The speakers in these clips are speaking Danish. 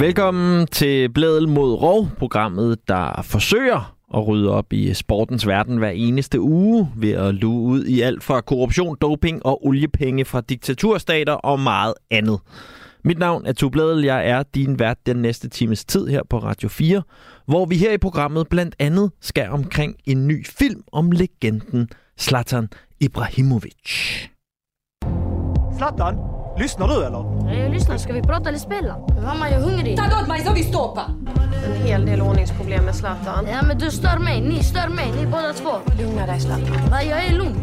Velkommen til Blædel mod Rov, programmet, der forsøger at rydde op i sportens verden hver eneste uge ved at luge ud i alt fra korruption, doping og oliepenge fra diktaturstater og meget andet. Mit navn er Tubladel. Jeg er din vært den næste times tid her på Radio 4, hvor vi her i programmet blandt andet skal omkring en ny film om legenden Zlatan Ibrahimovic. Zlatan, lyssnar du eller? Jag lyssnar. Ska vi prata eller spela? Mamma, jag är hungrig. Ta åt mig så vi stoppar! En hel del ordningsproblem med Zlatan. Ja, men du stör mig. Ni stör mig. Ni båda två. Lugna dig Zlatan. Va, jag är lugn.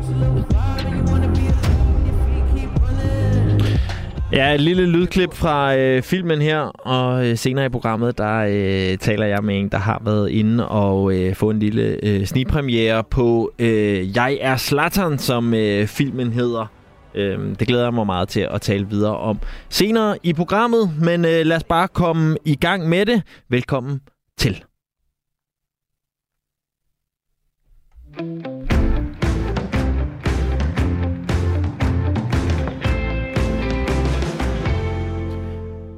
Ja, et lille lydklip fra øh, filmen her, og øh, senere i programmet, der øh, taler jeg med en, der har været inde og øh, få en lille øh, snigpremiere på øh, Jeg er Slatan, som øh, filmen hedder. Øh, det glæder jeg mig meget til at tale videre om senere i programmet, men øh, lad os bare komme i gang med det. Velkommen til.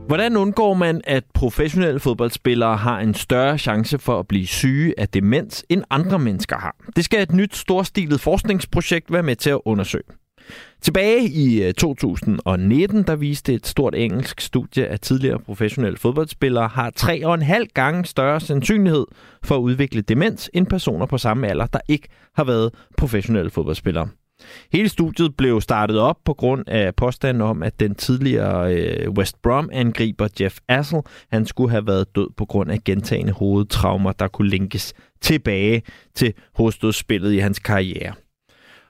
Hvordan undgår man, at professionelle fodboldspillere har en større chance for at blive syge af demens, end andre mennesker har? Det skal et nyt storstilet forskningsprojekt være med til at undersøge. Tilbage i øh, 2019, der viste et stort engelsk studie, at tidligere professionelle fodboldspillere har 3,5 gange større sandsynlighed for at udvikle demens end personer på samme alder, der ikke har været professionelle fodboldspillere. Hele studiet blev startet op på grund af påstanden om, at den tidligere øh, West Brom-angriber Jeff Assel, han skulle have været død på grund af gentagende hovedtraumer, der kunne linkes tilbage til hovedstødsspillet i hans karriere.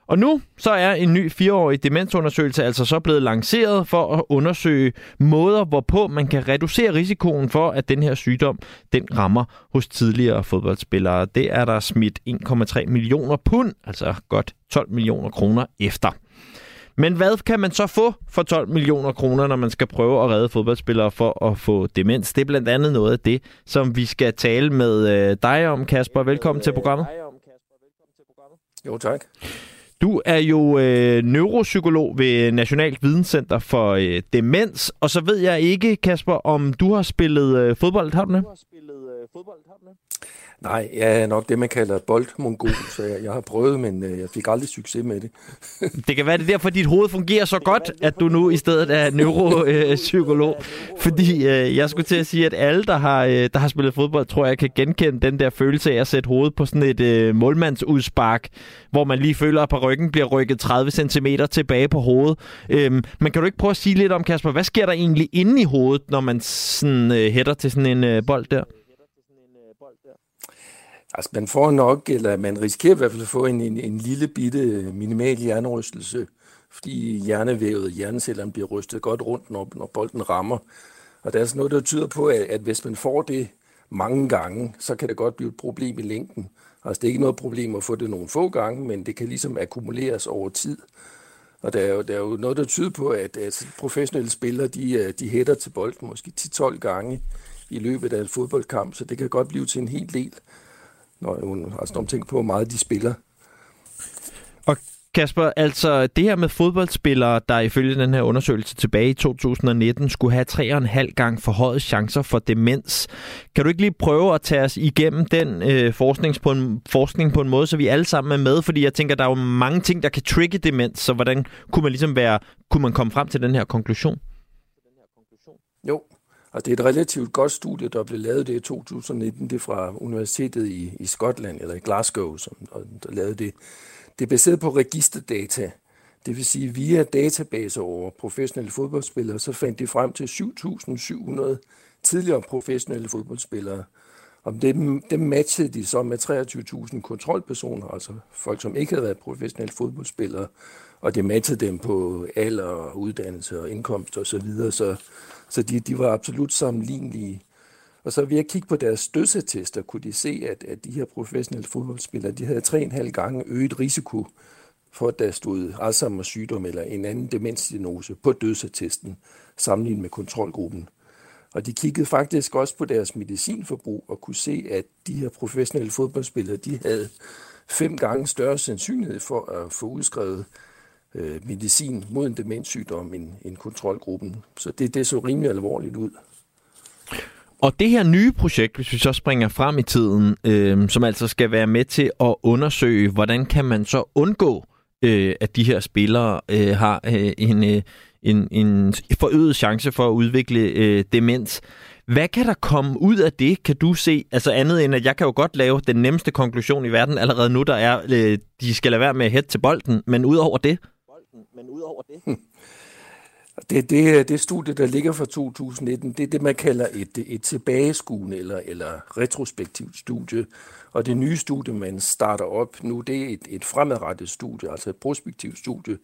Og nu så er en ny fireårig demensundersøgelse altså så blevet lanceret for at undersøge måder, hvorpå man kan reducere risikoen for, at den her sygdom den rammer hos tidligere fodboldspillere. Det er der smidt 1,3 millioner pund, altså godt 12 millioner kroner efter. Men hvad kan man så få for 12 millioner kroner, når man skal prøve at redde fodboldspillere for at få demens? Det er blandt andet noget af det, som vi skal tale med øh, dig om, Kasper. Velkommen til programmet. Jo, tak. Du er jo øh, neuropsykolog ved Nationalt Videnscenter for øh, Demens, og så ved jeg ikke, Kasper, om du har spillet øh, fodbold, har du det? Nej, jeg er nok det, man kalder boldmongol, så jeg, jeg har prøvet, men øh, jeg fik aldrig succes med det. Det kan være, det er derfor, dit hoved fungerer så godt, at du nu i stedet er neuropsykolog. Fordi øh, jeg skulle til at sige, at alle, der har, øh, der har spillet fodbold, tror jeg kan genkende den der følelse af at sætte hovedet på sådan et øh, målmandsudspark, hvor man lige føler, at på ryggen bliver rykket 30 cm tilbage på hovedet. Øhm, men kan du ikke prøve at sige lidt om, Kasper, hvad sker der egentlig inde i hovedet, når man sådan, øh, hætter til sådan en øh, bold der? Altså, man får nok, eller man risikerer i hvert fald at få en, en, en lille bitte øh, minimal hjernerystelse, fordi hjernevævet, hjernecellerne bliver rystet godt rundt, når, når bolden rammer. Og der er sådan noget, der tyder på, at, at hvis man får det mange gange, så kan det godt blive et problem i længden. Altså, det er ikke noget problem at få det nogle få gange, men det kan ligesom akkumuleres over tid. Og der er jo, der er jo noget, der tyder på, at, at professionelle spillere, de, øh, de hætter til bolden måske 10-12 gange i løbet af en fodboldkamp, så det kan godt blive til en hel del når, altså, når man tænker på, hvor meget de spiller. Og Kasper, altså det her med fodboldspillere, der ifølge den her undersøgelse tilbage i 2019 skulle have 3,5 gange forhøjet chancer for demens. Kan du ikke lige prøve at tage os igennem den øh, forskning, på en, forskning på en måde, så vi alle sammen er med? Fordi jeg tænker, der er jo mange ting, der kan trigge demens, så hvordan kunne man ligesom være, kunne man komme frem til den her konklusion? Jo, og det er et relativt godt studie, der blev lavet det i 2019. Det er fra Universitetet i, i Skotland, eller i Glasgow, som der lavede det. Det er baseret på registerdata. Det vil sige, via databaser over professionelle fodboldspillere, så fandt de frem til 7.700 tidligere professionelle fodboldspillere. Og dem, dem matchede de så med 23.000 kontrolpersoner, altså folk, som ikke havde været professionelle fodboldspillere, og det matchede dem på alder, uddannelse og indkomst osv., så, videre. så så de, de var absolut sammenlignelige. Og så ved at kigge på deres dødsattester, kunne de se, at, at de her professionelle fodboldspillere, de havde 3,5 gange øget risiko for, at der stod Alzheimer's sygdom eller en anden demensdiagnose på dødsattesten, sammenlignet med kontrolgruppen. Og de kiggede faktisk også på deres medicinforbrug og kunne se, at de her professionelle fodboldspillere, de havde fem gange større sandsynlighed for at få udskrevet øh, medicin mod en demenssygdom end, end kontrolgruppen. Så det, det så rimelig alvorligt ud. Og det her nye projekt, hvis vi så springer frem i tiden, øh, som altså skal være med til at undersøge, hvordan kan man så undgå, øh, at de her spillere øh, har øh, en, øh, en, en forøget chance for at udvikle øh, demens. Hvad kan der komme ud af det, kan du se? Altså andet end, at jeg kan jo godt lave den nemmeste konklusion i verden allerede nu, der er, øh, de skal lade være med at hætte til bolden, men ud over det? Hm, men ud over det? Hm. Det, det, det studie, der ligger fra 2019, det er det, man kalder et, et tilbageskuende eller, eller retrospektivt studie. Og det nye studie, man starter op nu, det er et, et fremadrettet studie, altså et prospektivt studie.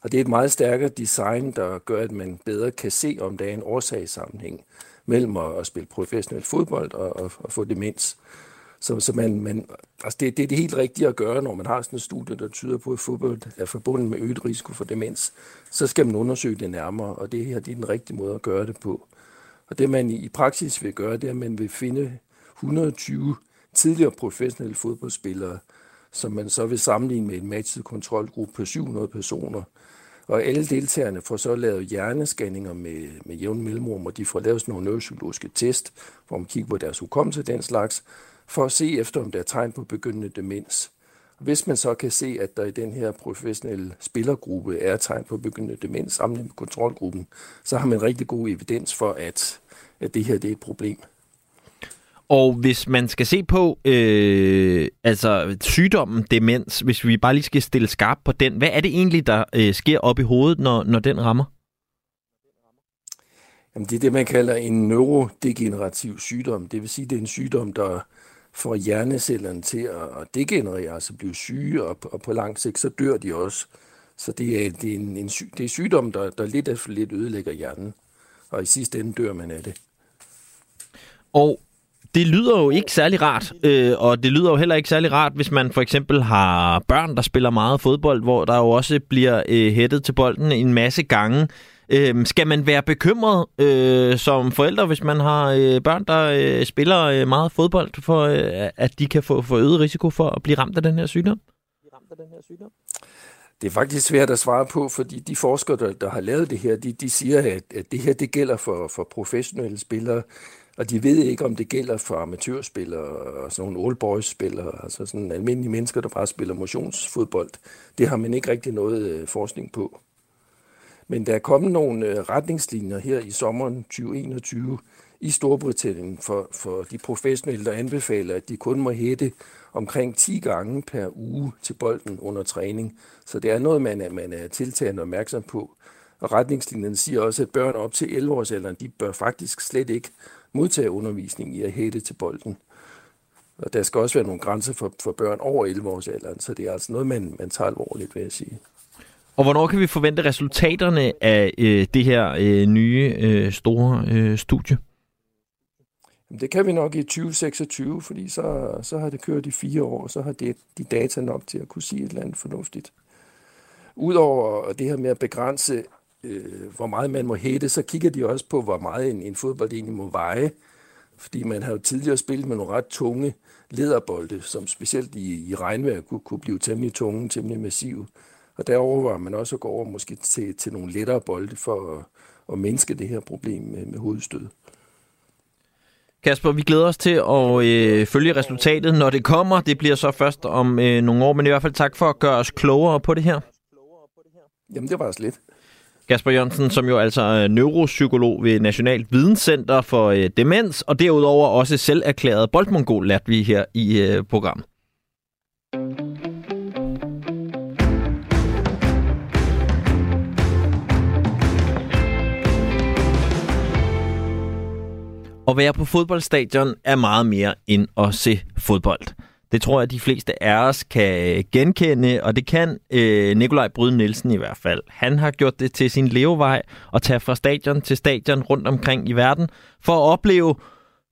Og det er et meget stærkere design, der gør, at man bedre kan se, om der er en årsagssammenhæng mellem at, at spille professionel fodbold og, og, og få demens. Så, så man, man, altså det, det er det helt rigtige at gøre, når man har sådan et studie, der tyder på, at fodbold er forbundet med øget risiko for demens. Så skal man undersøge det nærmere, og det her det er den rigtige måde at gøre det på. Og det man i praksis vil gøre, det er, at man vil finde 120 tidligere professionelle fodboldspillere, som man så vil sammenligne med en matchet kontrolgruppe på 700 personer. Og alle deltagerne får så lavet hjernescanninger med, med jævn mellemrum, og de får lavet sådan nogle neuropsykologiske test, hvor man kigger på deres hukommelse den slags, for at se efter, om der er tegn på begyndende demens. Hvis man så kan se, at der i den her professionelle spillergruppe er tegn på begyndende demens sammenlignet med kontrolgruppen, så har man rigtig god evidens for, at, at det her det er et problem. Og hvis man skal se på øh, altså sygdommen demens, hvis vi bare lige skal stille skarp på den, hvad er det egentlig, der øh, sker op i hovedet, når, når den rammer? Jamen, det er det, man kalder en neurodegenerativ sygdom. Det vil sige, det er en sygdom, der får hjernecellerne til at degenerere, altså blive syge, og, og på lang sigt, så dør de også. Så det er, det er, en, en, syg, det er sygdom, der, der lidt efter lidt ødelægger hjernen, og i sidste ende dør man af det. Og det lyder jo ikke særlig rart, øh, og det lyder jo heller ikke særlig rart, hvis man for eksempel har børn, der spiller meget fodbold, hvor der jo også bliver øh, hættet til bolden en masse gange. Øh, skal man være bekymret øh, som forældre, hvis man har øh, børn, der øh, spiller øh, meget fodbold, for øh, at de kan få forøget risiko for at blive ramt af den her sygdom? ramt af den her sygdom? Det er faktisk svært at svare på, fordi de forskere, der, der har lavet det her, de, de siger, at, at det her det gælder for, for professionelle spillere, og de ved ikke, om det gælder for amatørspillere og sådan nogle old boys spillere, altså sådan almindelige mennesker, der bare spiller motionsfodbold. Det har man ikke rigtig noget øh, forskning på. Men der er kommet nogle øh, retningslinjer her i sommeren 2021 i Storbritannien for, for de professionelle, der anbefaler, at de kun må hætte omkring 10 gange per uge til bolden under træning. Så det er noget, man er, man er tiltagende opmærksom på. Og retningslinjerne siger også, at børn op til 11 års alderen, de bør faktisk slet ikke modtage undervisning i at hætte til bolden. Og der skal også være nogle grænser for, for børn over 11 års alderen, så det er altså noget, man, man tager alvorligt, vil jeg sige. Og hvornår kan vi forvente resultaterne af øh, det her øh, nye øh, store øh, studie? Jamen, det kan vi nok i 2026, fordi så, så har det kørt i fire år, og så har det, de data nok til at kunne sige et eller andet fornuftigt. Udover det her med at begrænse, øh, hvor meget man må hætte, så kigger de også på, hvor meget en, en fodbold egentlig må veje. Fordi man har jo tidligere spillet med nogle ret tunge lederbolde, som specielt i, i regnvejr kunne, kunne blive temmelig tunge, temmelig massive. Og derover var man også at gå over måske til, til nogle lettere bolde for at, at mindske det her problem med, med hovedstød. Kasper, vi glæder os til at øh, følge resultatet, når det kommer. Det bliver så først om øh, nogle år, men i hvert fald tak for at gøre os klogere på det her. Jamen, det var også lidt. Kasper Jørgensen, som jo altså er neuropsykolog ved Nationalt Videnscenter for øh, Demens, og derudover også selv erklæret boldmongol, lærte vi her i øh, programmet. At være på fodboldstadion er meget mere end at se fodbold. Det tror jeg, de fleste af os kan øh, genkende, og det kan øh, Nikolaj Bryde Nielsen i hvert fald. Han har gjort det til sin levevej at tage fra stadion til stadion rundt omkring i verden for at opleve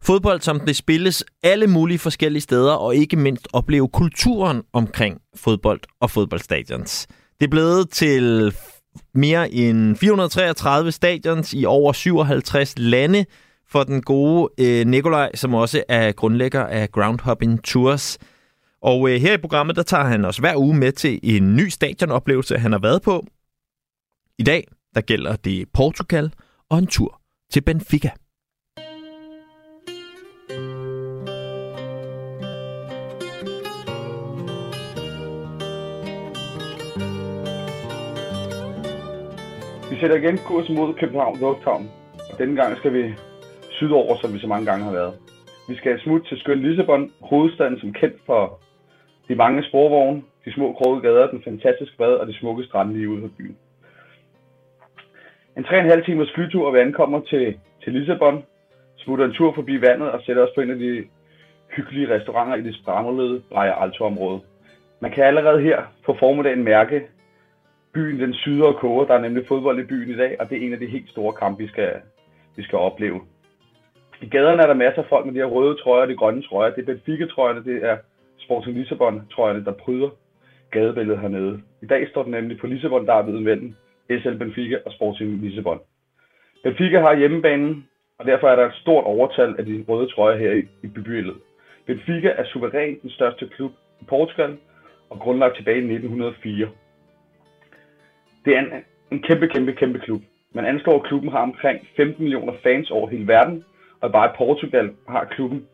fodbold, som det spilles alle mulige forskellige steder, og ikke mindst opleve kulturen omkring fodbold og fodboldstadions. Det er blevet til mere end 433 stadions i over 57 lande, for den gode øh, Nikolaj, som også er grundlægger af Groundhopping Tours. Og øh, her i programmet, der tager han os hver uge med til en ny stadionoplevelse, han har været på. I dag, der gælder det Portugal og en tur til Benfica. Vi sætter igen kurs mod København Lufthavn. Denne gang skal vi sydover, som vi så mange gange har været. Vi skal smutte til skøn Lissabon, hovedstaden som kendt for de mange sporvogne, de små kroge gader, den fantastiske bad og de smukke strande lige ude for byen. En 3,5 timers flytur, og vi ankommer til, til Lissabon, smutter en tur forbi vandet og sætter os på en af de hyggelige restauranter i det sprammelede Breja Alto-område. Man kan allerede her på formiddagen mærke byen, den syder og koger. Der er nemlig fodbold i byen i dag, og det er en af de helt store kampe, vi skal, vi skal opleve. I gaderne er der masser af folk med de her røde trøjer, de grønne trøjer. Det er Benfica-trøjerne, det er Sporting Lissabon-trøjerne, der pryder gadebilledet hernede. I dag står den nemlig på Lissabon, der er ved mellem SL Benfica og Sporting Lissabon. Benfica har hjemmebanen, og derfor er der et stort overtal af de røde trøjer her i, i bybilledet. Benfica er suverænt den største klub i Portugal og grundlagt tilbage i 1904. Det er en, en kæmpe, kæmpe, kæmpe klub. Man anslår, at klubben har omkring 15 millioner fans over hele verden, og bare i Portugal har klubben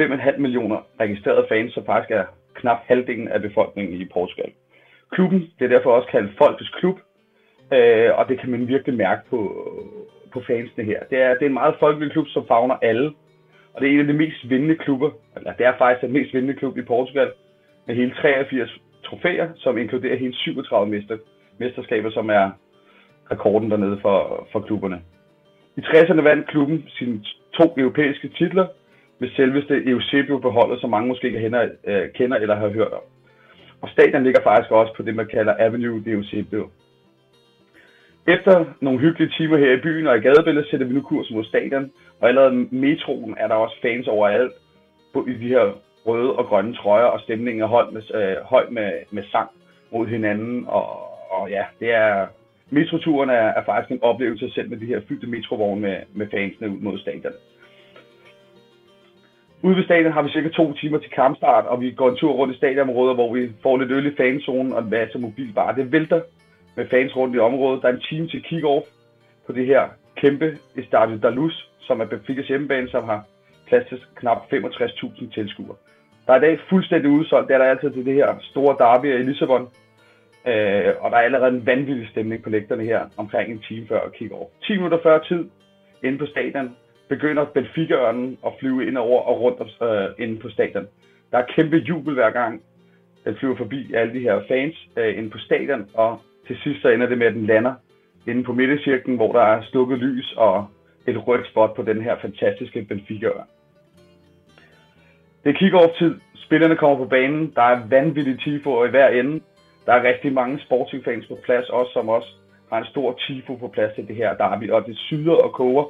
5,5 millioner registrerede fans, som faktisk er knap halvdelen af befolkningen i Portugal. Klubben bliver derfor også kaldt Folkets Klub, øh, og det kan man virkelig mærke på, på fansene her. Det er, det er en meget folkelig klub, som fagner alle, og det er en af de mest vindende klubber, eller det er faktisk den mest vindende klub i Portugal, med hele 83 trofæer, som inkluderer hele 37 mester, mesterskaber, som er rekorden dernede for, for klubberne. I 60'erne vandt klubben sin to europæiske titler, med selveste Eusebio beholder, som mange måske ikke kender, øh, kender eller har hørt om. Og stadion ligger faktisk også på det, man kalder Avenue de Eusebio. Efter nogle hyggelige timer her i byen og i gadebilledet, sætter vi nu kurs mod stadion, og allerede metroen er der også fans overalt på, i de her røde og grønne trøjer, og stemningen er holdt med, øh, høj med, med sang mod hinanden, og, og ja, det er, metroturen er, er faktisk en oplevelse selv med de her fyldte metrovogne med, med fansene ud mod stadion. Ude ved stadion har vi cirka to timer til kampstart, og vi går en tur rundt i stadionområdet, hvor vi får lidt øl i fanzonen og en masse mobilbar. Det vælter med fans rundt i området. Der er en time til kick-off på det her kæmpe Estadio Dalus, som er Benficas hjemmebane, som har plads til knap 65.000 tilskuere. Der er i dag fuldstændig udsolgt. Det er der altid til det her store derby i Lissabon. Øh, og der er allerede en vanvittig stemning på lægterne her omkring en time før kick-off. 10 minutter før tid inde på stadion begynder Benfica-ørnen at flyve ind over og rundt øh, inde på stadion. Der er kæmpe jubel hver gang, den flyver forbi alle de her fans øh, inde på stadion, og til sidst så ender det med, at den lander inde på midtercirklen, hvor der er slukket lys og et rødt spot på den her fantastiske Benfica-ørn. Det er kick-off-tid. Spillerne kommer på banen. Der er vanvittige tifo i hver ende. Der er rigtig mange sporting-fans på plads, også som også har en stor tifo på plads til det her derby, og det syder og koger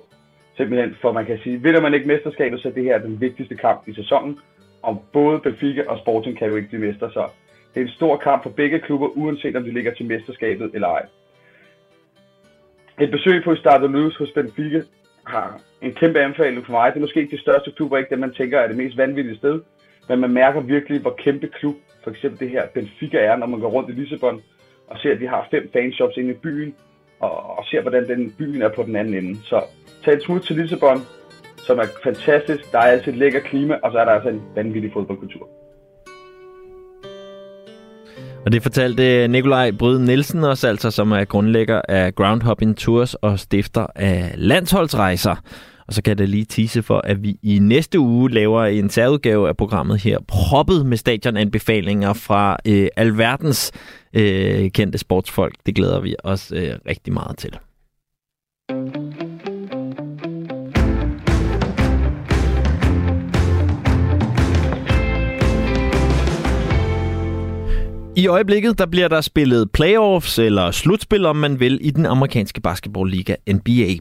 Simpelthen, for man kan sige, vinder man ikke mesterskabet, så det her er den vigtigste kamp i sæsonen. Og både Benfica og Sporting kan jo ikke blive mester, så det er en stor kamp for begge klubber, uanset om de ligger til mesterskabet eller ej. Et besøg på Stade Luz hos Benfica har en kæmpe anbefaling for mig. Det er måske ikke det største klubber, ikke det, man tænker er det mest vanvittige sted. Men man mærker virkelig, hvor kæmpe klub for eksempel det her Benfica er, når man går rundt i Lissabon og ser, at de har fem fanshops inde i byen, og, og ser, hvordan den byen er på den anden ende. Så tag et smut til Lissabon, som er fantastisk. Der er altid et lækker klima, og så er der altså en vanvittig fodboldkultur. Og det fortalte øh, Nikolaj Bryde Nielsen også, altså, som er grundlægger af Groundhopping Tours og stifter af landsholdsrejser. Og så kan jeg lige tise for, at vi i næste uge laver en særudgave af programmet her, proppet med stadionanbefalinger fra øh, alverdens øh, kendte sportsfolk. Det glæder vi os øh, rigtig meget til. I øjeblikket der bliver der spillet playoffs eller slutspil, om man vil, i den amerikanske basketballliga NBA.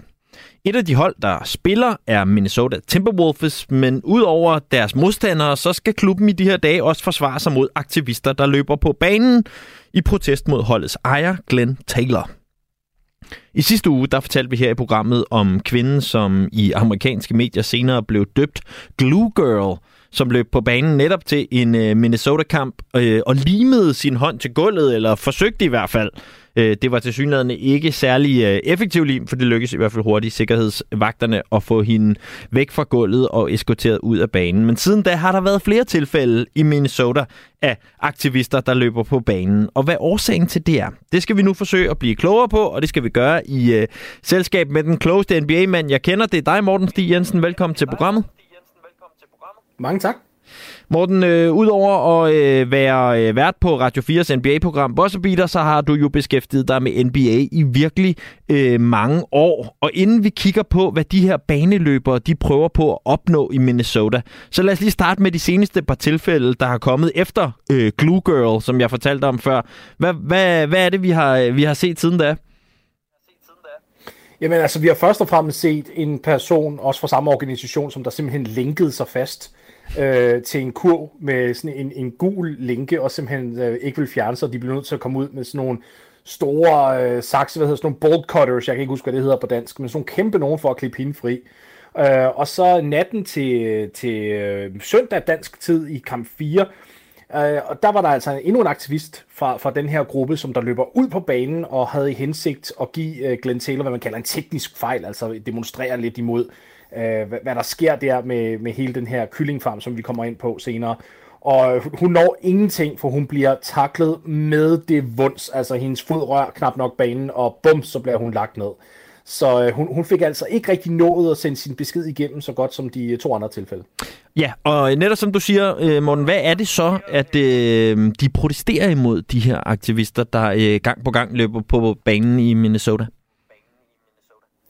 Et af de hold, der spiller, er Minnesota Timberwolves, men udover deres modstandere, så skal klubben i de her dage også forsvare sig mod aktivister, der løber på banen i protest mod holdets ejer, Glenn Taylor. I sidste uge, der fortalte vi her i programmet om kvinden, som i amerikanske medier senere blev døbt Glue Girl, som løb på banen netop til en øh, Minnesota-kamp øh, og limede sin hånd til gulvet, eller forsøgte i hvert fald. Øh, det var til synligheden ikke særlig øh, effektiv lim, for det lykkedes i hvert fald hurtigt sikkerhedsvagterne at få hende væk fra gulvet og eskorteret ud af banen. Men siden da har der været flere tilfælde i Minnesota af aktivister, der løber på banen. Og hvad årsagen til det er, det skal vi nu forsøge at blive klogere på, og det skal vi gøre i øh, selskab med den klogeste NBA-mand, jeg kender. Det er dig, Morten Stig Jensen. Velkommen til programmet. Mange tak. Morten, øh, udover at øh, være øh, vært på Radio 4's NBA-program Bossebeater, så har du jo beskæftiget dig med NBA i virkelig øh, mange år. Og inden vi kigger på, hvad de her baneløbere de prøver på at opnå i Minnesota, så lad os lige starte med de seneste par tilfælde, der har kommet efter øh, Glue Girl, som jeg fortalte om før. Hvad, hvad, hvad er det, vi har, vi har set siden da? Jamen altså, vi har først og fremmest set en person, også fra samme organisation, som der simpelthen linkede sig fast øh, til en kurv med sådan en, en gul linke, og simpelthen øh, ikke vil fjerne sig. De bliver nødt til at komme ud med sådan nogle store øh, sakse, hvad hedder sådan nogle bolt cutters, jeg kan ikke huske, hvad det hedder på dansk, men sådan nogle kæmpe nogen for at klippe hende fri. Øh, og så natten til, til øh, søndag dansk tid i kamp 4, Øh, og der var der altså endnu en aktivist fra, fra den her gruppe, som der løber ud på banen og havde i hensigt at give øh, Glenn Taylor, hvad man kalder en teknisk fejl, altså demonstrere lidt imod, øh, hvad, hvad der sker der med, med hele den her kyllingfarm, som vi kommer ind på senere. Og hun når ingenting, for hun bliver taklet med det vunds, altså hendes fod rør knap nok banen, og bum, så bliver hun lagt ned. Så øh, hun, hun fik altså ikke rigtig nået at sende sin besked igennem så godt som de øh, to andre tilfælde. Ja, og netop som du siger, øh, Morten, hvad er det så, at øh, de protesterer imod de her aktivister, der øh, gang på gang løber på banen i Minnesota?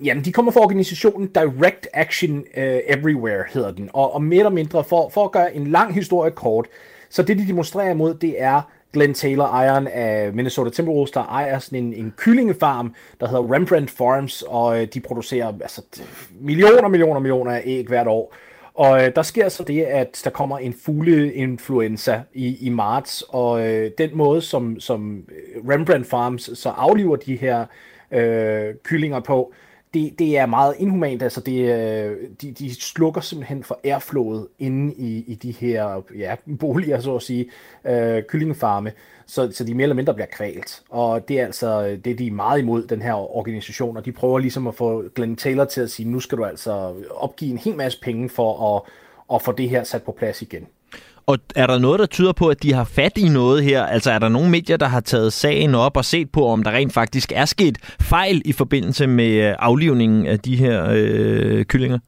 Jamen, de kommer fra organisationen Direct Action uh, Everywhere, hedder den. Og, og mere eller mindre, for, for at gøre en lang historie kort, så det, de demonstrerer imod, det er Glenn Taylor, ejeren af Minnesota Timberwolves, der ejer sådan en, en kyllingefarm, der hedder Rembrandt Farms, og øh, de producerer altså, millioner, millioner, millioner af æg hvert år. Og øh, der sker så det, at der kommer en fugleinfluenza i, i marts, og øh, den måde, som, som øh, Rembrandt Farms så afliver de her øh, kyllinger på, det, det er meget inhumant. Altså det, øh, de, de slukker simpelthen for airflowet inde i, i de her ja, boliger, så at sige, øh, kyllingefarme, så, så de mere eller mindre bliver kvalt. Og det er altså det, de er meget imod, den her organisation, og de prøver ligesom at få Glenn Taylor til at sige, nu skal du altså opgive en hel masse penge for at, at få det her sat på plads igen. Og er der noget, der tyder på, at de har fat i noget her? Altså er der nogle medier, der har taget sagen op og set på, om der rent faktisk er sket fejl i forbindelse med øh, aflivningen af de her øh, kyllinger?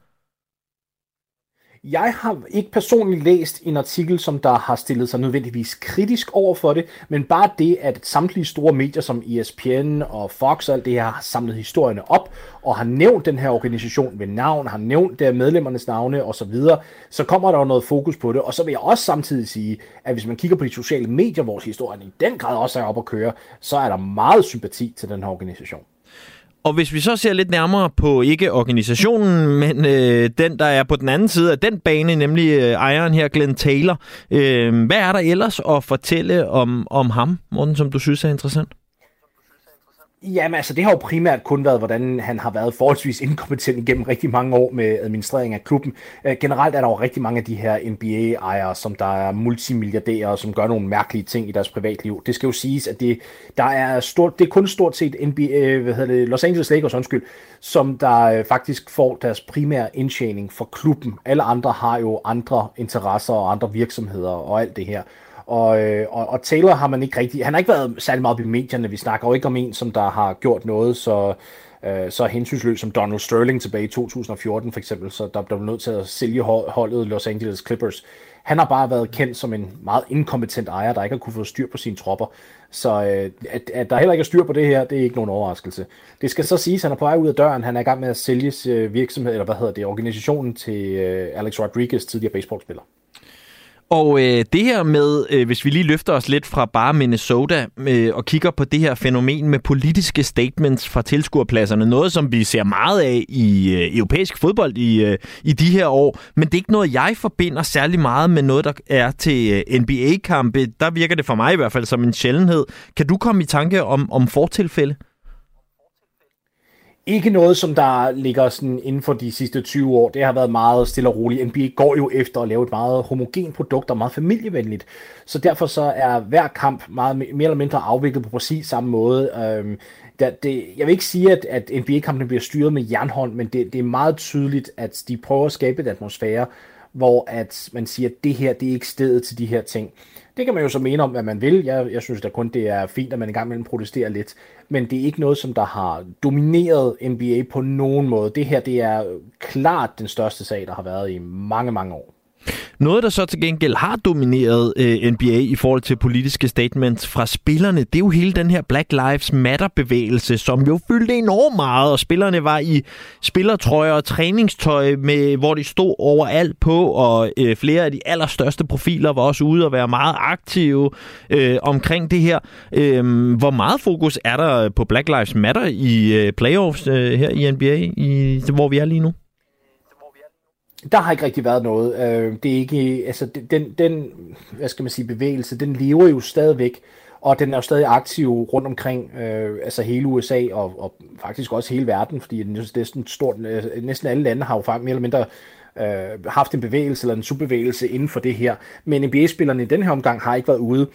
Jeg har ikke personligt læst en artikel, som der har stillet sig nødvendigvis kritisk over for det, men bare det, at samtlige store medier som ESPN og Fox og alt det her har samlet historierne op og har nævnt den her organisation ved navn, har nævnt der medlemmernes navne osv., så, videre, så kommer der jo noget fokus på det. Og så vil jeg også samtidig sige, at hvis man kigger på de sociale medier, hvor historien i den grad også er op at køre, så er der meget sympati til den her organisation. Og hvis vi så ser lidt nærmere på ikke organisationen, men øh, den, der er på den anden side af den bane, nemlig øh, ejeren her, Glenn Taylor. Øh, hvad er der ellers at fortælle om, om ham, Morten, som du synes er interessant? Jamen altså, det har jo primært kun været, hvordan han har været forholdsvis inkompetent igennem rigtig mange år med administrering af klubben. Øh, generelt er der jo rigtig mange af de her NBA-ejere, som der er multimilliardærer, som gør nogle mærkelige ting i deres privatliv. Det skal jo siges, at det, der er, stort, det er kun stort set NBA, øh, hvad hedder det, Los Angeles Lakers, undskyld, som der øh, faktisk får deres primære indtjening for klubben. Alle andre har jo andre interesser og andre virksomheder og alt det her. Og, øh, og, og Taylor har man ikke rigtig, han har ikke været særlig meget i medierne, vi snakker jo ikke om en, som der har gjort noget så, øh, så hensynsløs som Donald Sterling tilbage i 2014 for eksempel, så der, der blev nødt til at sælge holdet Los Angeles Clippers. Han har bare været kendt som en meget inkompetent ejer, der ikke har kunne få styr på sine tropper. Så øh, at, at der heller ikke er styr på det her, det er ikke nogen overraskelse. Det skal så siges, at han er på vej ud af døren. Han er i gang med at sælge øh, virksomhed, eller hvad hedder det, organisationen til øh, Alex Rodriguez, tidligere baseballspiller. Og øh, det her med, øh, hvis vi lige løfter os lidt fra bare Minnesota øh, og kigger på det her fænomen med politiske statements fra tilskuerpladserne, noget som vi ser meget af i øh, europæisk fodbold i, øh, i de her år, men det er ikke noget, jeg forbinder særlig meget med noget, der er til øh, NBA-kampe. Der virker det for mig i hvert fald som en sjældenhed. Kan du komme i tanke om, om fortilfælde? Ikke noget, som der ligger sådan inden for de sidste 20 år. Det har været meget stille og roligt. NBA går jo efter at lave et meget homogen produkt og meget familievenligt. Så derfor så er hver kamp meget mere eller mindre afviklet på præcis samme måde. Øhm, der, det, jeg vil ikke sige, at, at NBA-kampene bliver styret med jernhånd, men det, det er meget tydeligt, at de prøver at skabe et atmosfære, hvor at man siger, at det her det er ikke stedet til de her ting. Det kan man jo så mene om, hvad man vil. Jeg, jeg synes da kun, det er fint, at man engang imellem protesterer lidt. Men det er ikke noget, som der har domineret NBA på nogen måde. Det her, det er klart den største sag, der har været i mange, mange år. Noget, der så til gengæld har domineret øh, NBA i forhold til politiske statements fra spillerne, det er jo hele den her Black Lives Matter-bevægelse, som jo fyldte enormt meget, og spillerne var i spillertrøjer og træningstøj, med, hvor de stod overalt på, og øh, flere af de allerstørste profiler var også ude og være meget aktive øh, omkring det her. Øh, hvor meget fokus er der på Black Lives Matter i øh, playoffs øh, her i NBA, i, hvor vi er lige nu? Der har ikke rigtig været noget. Øh, det er ikke, altså den, den, hvad skal man sige, bevægelse, den lever jo stadigvæk, og den er jo stadig aktiv rundt omkring, øh, altså hele USA og, og faktisk også hele verden, fordi det er stort, øh, næsten alle lande har jo faktisk mere eller mindre øh, haft en bevægelse eller en subbevægelse inden for det her. Men NBA-spillerne i den her omgang har ikke været ude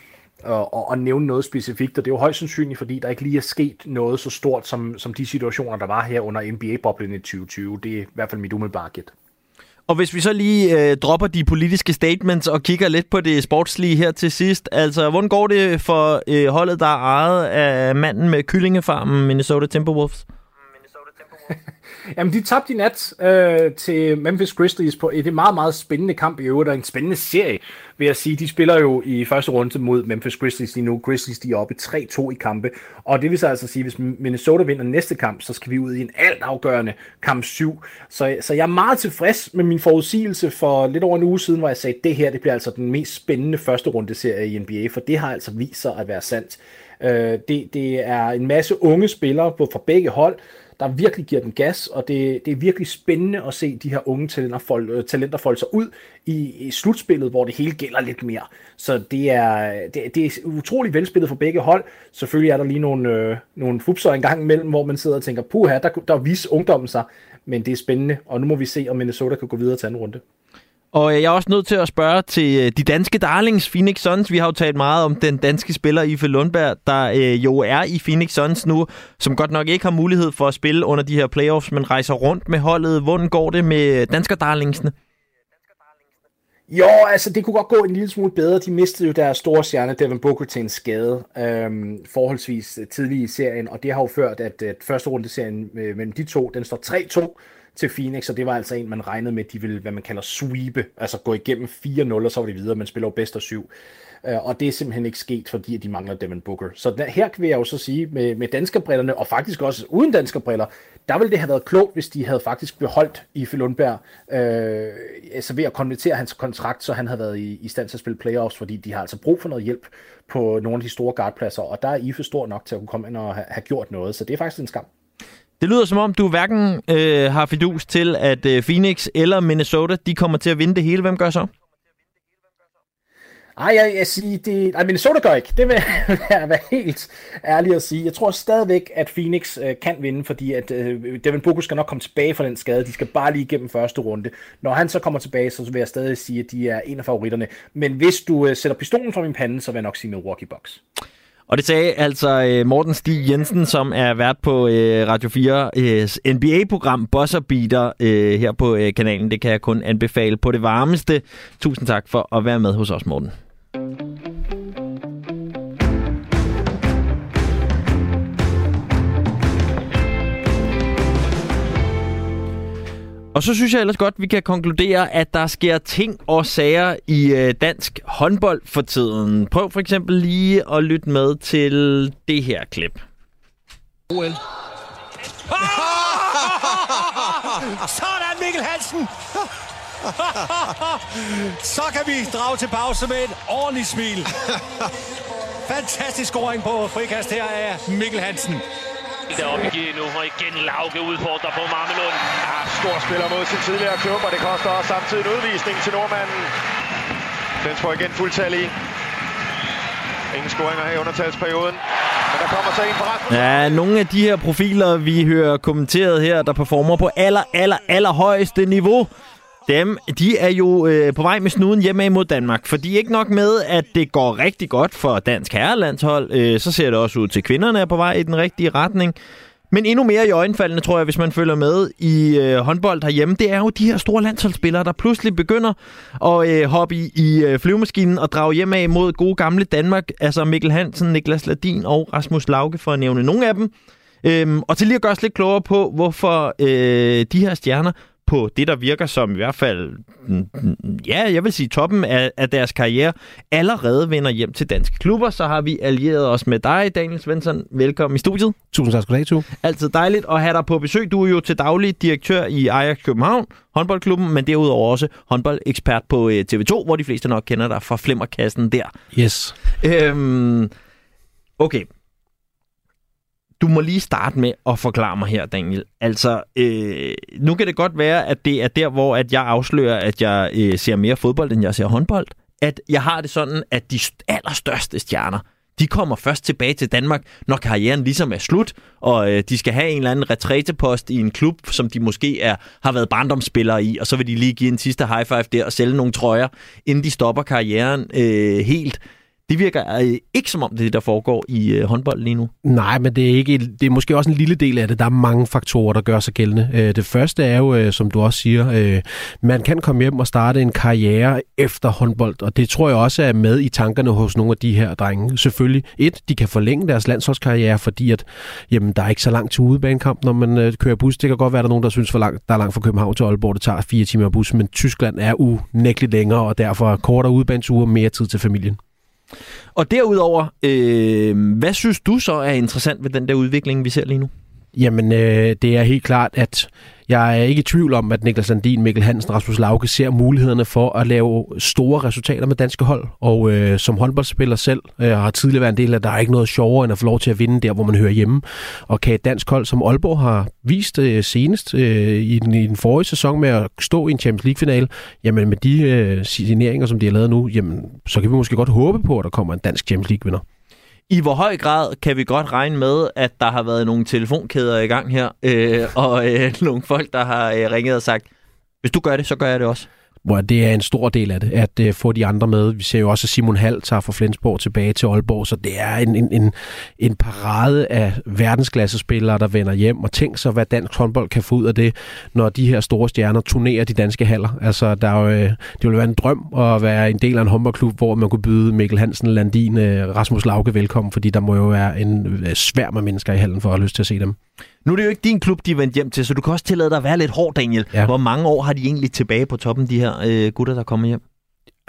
og, og, og nævne noget specifikt, og det er jo højst sandsynligt, fordi der ikke lige er sket noget så stort som, som de situationer, der var her under NBA-boblen i 2020. Det er i hvert fald mit umiddelbare gæt. Og hvis vi så lige øh, dropper de politiske statements og kigger lidt på det sportslige her til sidst. Altså, hvordan går det for øh, holdet, der er ejet af manden med kyllingefarmen Minnesota Timberwolves? Jamen, de tabte i nat øh, til Memphis Grizzlies på et meget, meget spændende kamp i øvrigt, og en spændende serie, vil jeg sige. De spiller jo i første runde mod Memphis Grizzlies lige nu. Grizzlies, de er oppe 3-2 i kampe, og det vil så altså sige, hvis Minnesota vinder næste kamp, så skal vi ud i en alt afgørende kamp 7. Så, så jeg er meget tilfreds med min forudsigelse for lidt over en uge siden, hvor jeg sagde, at det her det bliver altså den mest spændende første runde serie i NBA, for det har altså vist sig at være sandt. Øh, det, det er en masse unge spillere på, fra begge hold, der virkelig giver den gas, og det, det er virkelig spændende at se de her unge talenter, folde, øh, talenter folde sig ud i, i slutspillet, hvor det hele gælder lidt mere. Så det er, det, det er utrolig velspillet for begge hold. Selvfølgelig er der lige nogle, øh, nogle fupser en gang imellem, hvor man sidder og tænker, puha, der, der viser ungdommen sig, men det er spændende, og nu må vi se, om Minnesota kan gå videre til anden runde. Og øh, jeg er også nødt til at spørge til øh, de danske darlings, Phoenix Suns. Vi har jo talt meget om den danske spiller Ife Lundberg, der øh, jo er i Phoenix Suns nu, som godt nok ikke har mulighed for at spille under de her playoffs, men rejser rundt med holdet. Hvordan går det med dansker darlingsene? Jo, altså det kunne godt gå en lille smule bedre. De mistede jo deres store stjerne, Devin Booker, til en skade øhm, forholdsvis tidlig i serien, og det har jo ført, at, at første runde serien øh, mellem de to, den står 3-2 til Phoenix, og det var altså en, man regnede med, at de ville, hvad man kalder sweepe, altså gå igennem 4-0, og så var det videre, man spiller jo bedst af syv. Øh, og det er simpelthen ikke sket, fordi de mangler Devin Booker. Så der, her kan jeg jo så sige, med, med danskerbrillerne, og faktisk også uden danskerbriller, der ville det have været klogt, hvis de havde faktisk beholdt i Lundberg, øh, altså ved at konvertere hans kontrakt, så han havde været i, i stand til at spille playoffs, fordi de har altså brug for noget hjælp på nogle af de store guardpladser, og der er Ife stor nok til at kunne komme ind og have, have gjort noget, så det er faktisk en skam. Det lyder som om, du hverken øh, har fidus til, at øh, Phoenix eller Minnesota de kommer til at vinde det hele. Hvem gør så? Ej, jeg, jeg siger, det... Ej, Minnesota gør ikke. Det vil jeg være helt ærlig at sige. Jeg tror stadigvæk, at Phoenix øh, kan vinde, fordi at øh, Devin Booker skal nok komme tilbage fra den skade. De skal bare lige igennem første runde. Når han så kommer tilbage, så vil jeg stadig sige, at de er en af favoritterne. Men hvis du øh, sætter pistolen fra min pande, så vil jeg nok sige Milwaukee Bucks. Og det sagde altså øh, Morten Stig Jensen, som er vært på øh, Radio 4 øh, NBA-program Bosser Beater øh, her på øh, kanalen. Det kan jeg kun anbefale på det varmeste. Tusind tak for at være med hos os, Morten. Og så synes jeg ellers godt, at vi kan konkludere, at der sker ting og sager i øh, dansk håndbold for tiden. Prøv for eksempel lige at lytte med til det her klip. OL. Sådan, Mikkel Hansen! Så kan vi drage til pause med et ordentligt smil. Fantastisk scoring på frikast her af Mikkel Hansen. Deroppe igen nu, og igen Lauke udfordrer på Marmelund. Ja, stor spiller mod sin tidligere klub, og det koster også samtidig en udvisning til nordmanden. Den får igen fuldtal i. Ingen scoringer her i undertalsperioden. Men der kommer så en på resten. Ja, nogle af de her profiler, vi hører kommenteret her, der performer på aller, aller, aller højeste niveau, dem, de er jo øh, på vej med snuden hjemme imod Danmark. Fordi ikke nok med, at det går rigtig godt for dansk herrelandshold, øh, så ser det også ud til, at kvinderne er på vej i den rigtige retning. Men endnu mere i øjenfaldene, tror jeg, hvis man følger med i øh, håndbold herhjemme, det er jo de her store landsholdsspillere, der pludselig begynder at øh, hoppe i, i øh, flyvemaskinen og drage hjem af mod gode gamle Danmark. Altså Mikkel Hansen, Niklas Ladin og Rasmus Lauke, for at nævne nogle af dem. Øhm, og til lige at gøre os lidt klogere på, hvorfor øh, de her stjerner på det, der virker som i hvert fald, mm, ja, jeg vil sige toppen af, af deres karriere, allerede vender hjem til danske klubber, så har vi allieret os med dig, Daniel Svensson. Velkommen i studiet. Tusind tak skal du have, Altid dejligt at have dig på besøg. Du er jo til daglig direktør i Ajax København, håndboldklubben, men derudover også håndboldekspert på øh, TV2, hvor de fleste nok kender dig fra Flimmerkassen der. Yes. Øhm, okay, du må lige starte med at forklare mig her, Daniel. Altså, øh, nu kan det godt være, at det er der, hvor at jeg afslører, at jeg øh, ser mere fodbold, end jeg ser håndbold. At jeg har det sådan, at de allerstørste stjerner, de kommer først tilbage til Danmark, når karrieren ligesom er slut, og øh, de skal have en eller anden retrætepost i en klub, som de måske er, har været barndomsspillere i, og så vil de lige give en sidste high five der og sælge nogle trøjer, inden de stopper karrieren øh, helt. Det virker øh, ikke som om det der foregår i øh, håndbold lige nu. Nej, men det er, ikke, det er måske også en lille del af det. Der er mange faktorer, der gør sig gældende. Øh, det første er jo, øh, som du også siger, øh, man kan komme hjem og starte en karriere efter håndbold, og det tror jeg også er med i tankerne hos nogle af de her drenge. Selvfølgelig, et, de kan forlænge deres landsholdskarriere, fordi at, jamen, der er ikke så langt til udebanekamp, når man øh, kører bus. Det kan godt være, at der er nogen, der synes, for langt, der er langt fra København til Aalborg, det tager fire timer bus, men Tyskland er unægteligt længere, og derfor kortere udebaneture, mere tid til familien. Og derudover, øh, hvad synes du så er interessant ved den der udvikling, vi ser lige nu? Jamen, øh, det er helt klart, at jeg er ikke i tvivl om, at Niklas Sandin, Mikkel Hansen, Rasmus Lauke ser mulighederne for at lave store resultater med danske hold. Og øh, som håndboldspiller selv øh, har tidligere været en del af, at der er ikke noget sjovere end at få lov til at vinde der, hvor man hører hjemme. Og kan et dansk hold, som Aalborg har vist øh, senest øh, i, den, i den forrige sæson med at stå i en Champions League-finale, jamen med de øh, signeringer, som de har lavet nu, jamen, så kan vi måske godt håbe på, at der kommer en dansk Champions League-vinder. I hvor høj grad kan vi godt regne med, at der har været nogle telefonkæder i gang her, øh, og øh, nogle folk, der har øh, ringet og sagt, hvis du gør det, så gør jeg det også? Hvor det er en stor del af det, at øh, få de andre med. Vi ser jo også, at Simon Hall tager fra Flensborg tilbage til Aalborg, så det er en, en, en, en parade af verdensklassespillere, der vender hjem, og tænk så, hvad dansk håndbold kan få ud af det, når de her store stjerner turnerer de danske haller. Altså, der er jo, øh, det ville være en drøm at være en del af en håndboldklub, hvor man kunne byde Mikkel Hansen, Landin, øh, Rasmus Lauke velkommen, fordi der må jo være en øh, sværm af mennesker i hallen for at have lyst til at se dem. Nu er det jo ikke din klub, de er vendt hjem til, så du kan også tillade dig at være lidt hård, Daniel. Ja. Hvor mange år har de egentlig tilbage på toppen, de her øh, gutter, der kommer hjem?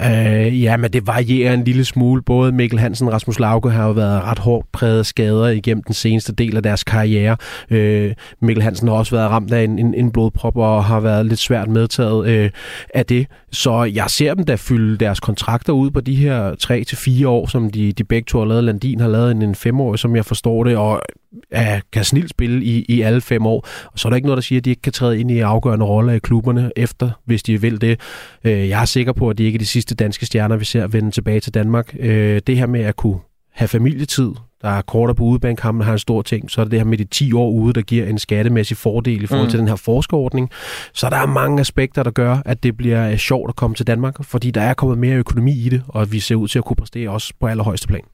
Øh, ja, men det varierer en lille smule. Både Mikkel Hansen og Rasmus Lauke har jo været ret hårdt præget skader igennem den seneste del af deres karriere. Øh, Mikkel Hansen har også været ramt af en, en, en blodprop og har været lidt svært medtaget øh, af det. Så jeg ser dem da fylde deres kontrakter ud på de her 3 til fire år, som de, de begge to har lavet. Landin har lavet en, en femårig, som jeg forstår det, og er, kan snilt spille i, i alle fem år. Og så er der ikke noget, der siger, at de ikke kan træde ind i afgørende roller i klubberne efter, hvis de vil det. Øh, jeg er sikker på, at de ikke er de sidste danske stjerner, vi ser vende tilbage til Danmark. Øh, det her med at kunne have familietid, der er kortere på udebanekampen, har en stor ting. Så er det det her med de 10 år ude, der giver en skattemæssig fordel i forhold mm. til den her forskerordning. Så der er mange aspekter, der gør, at det bliver sjovt at komme til Danmark, fordi der er kommet mere økonomi i det, og vi ser ud til at kunne præstere også på allerhøjeste plan.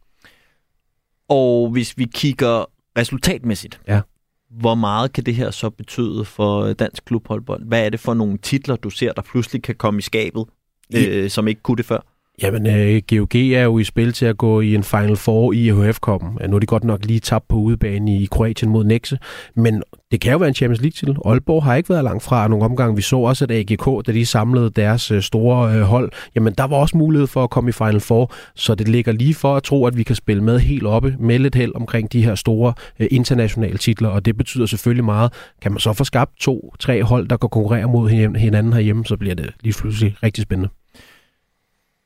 Og hvis vi kigger resultatmæssigt, ja. hvor meget kan det her så betyde for dansk klubholdbold? Hvad er det for nogle titler, du ser, der pludselig kan komme i skabet, øh, som ikke kunne det før? Jamen, øh, GOG er jo i spil til at gå i en Final Four i EHF-koppen. Nu er de godt nok lige tabt på udebane i Kroatien mod Nexe, men det kan jo være en Champions League-titel. Aalborg har ikke været langt fra nogle omgange. Vi så også, at AGK, da de samlede deres øh, store øh, hold, jamen der var også mulighed for at komme i Final Four, så det ligger lige for at tro, at vi kan spille med helt oppe med lidt held omkring de her store øh, internationale titler, og det betyder selvfølgelig meget. Kan man så få skabt to-tre hold, der kan konkurrere mod hinanden herhjemme, så bliver det lige pludselig rigtig spændende.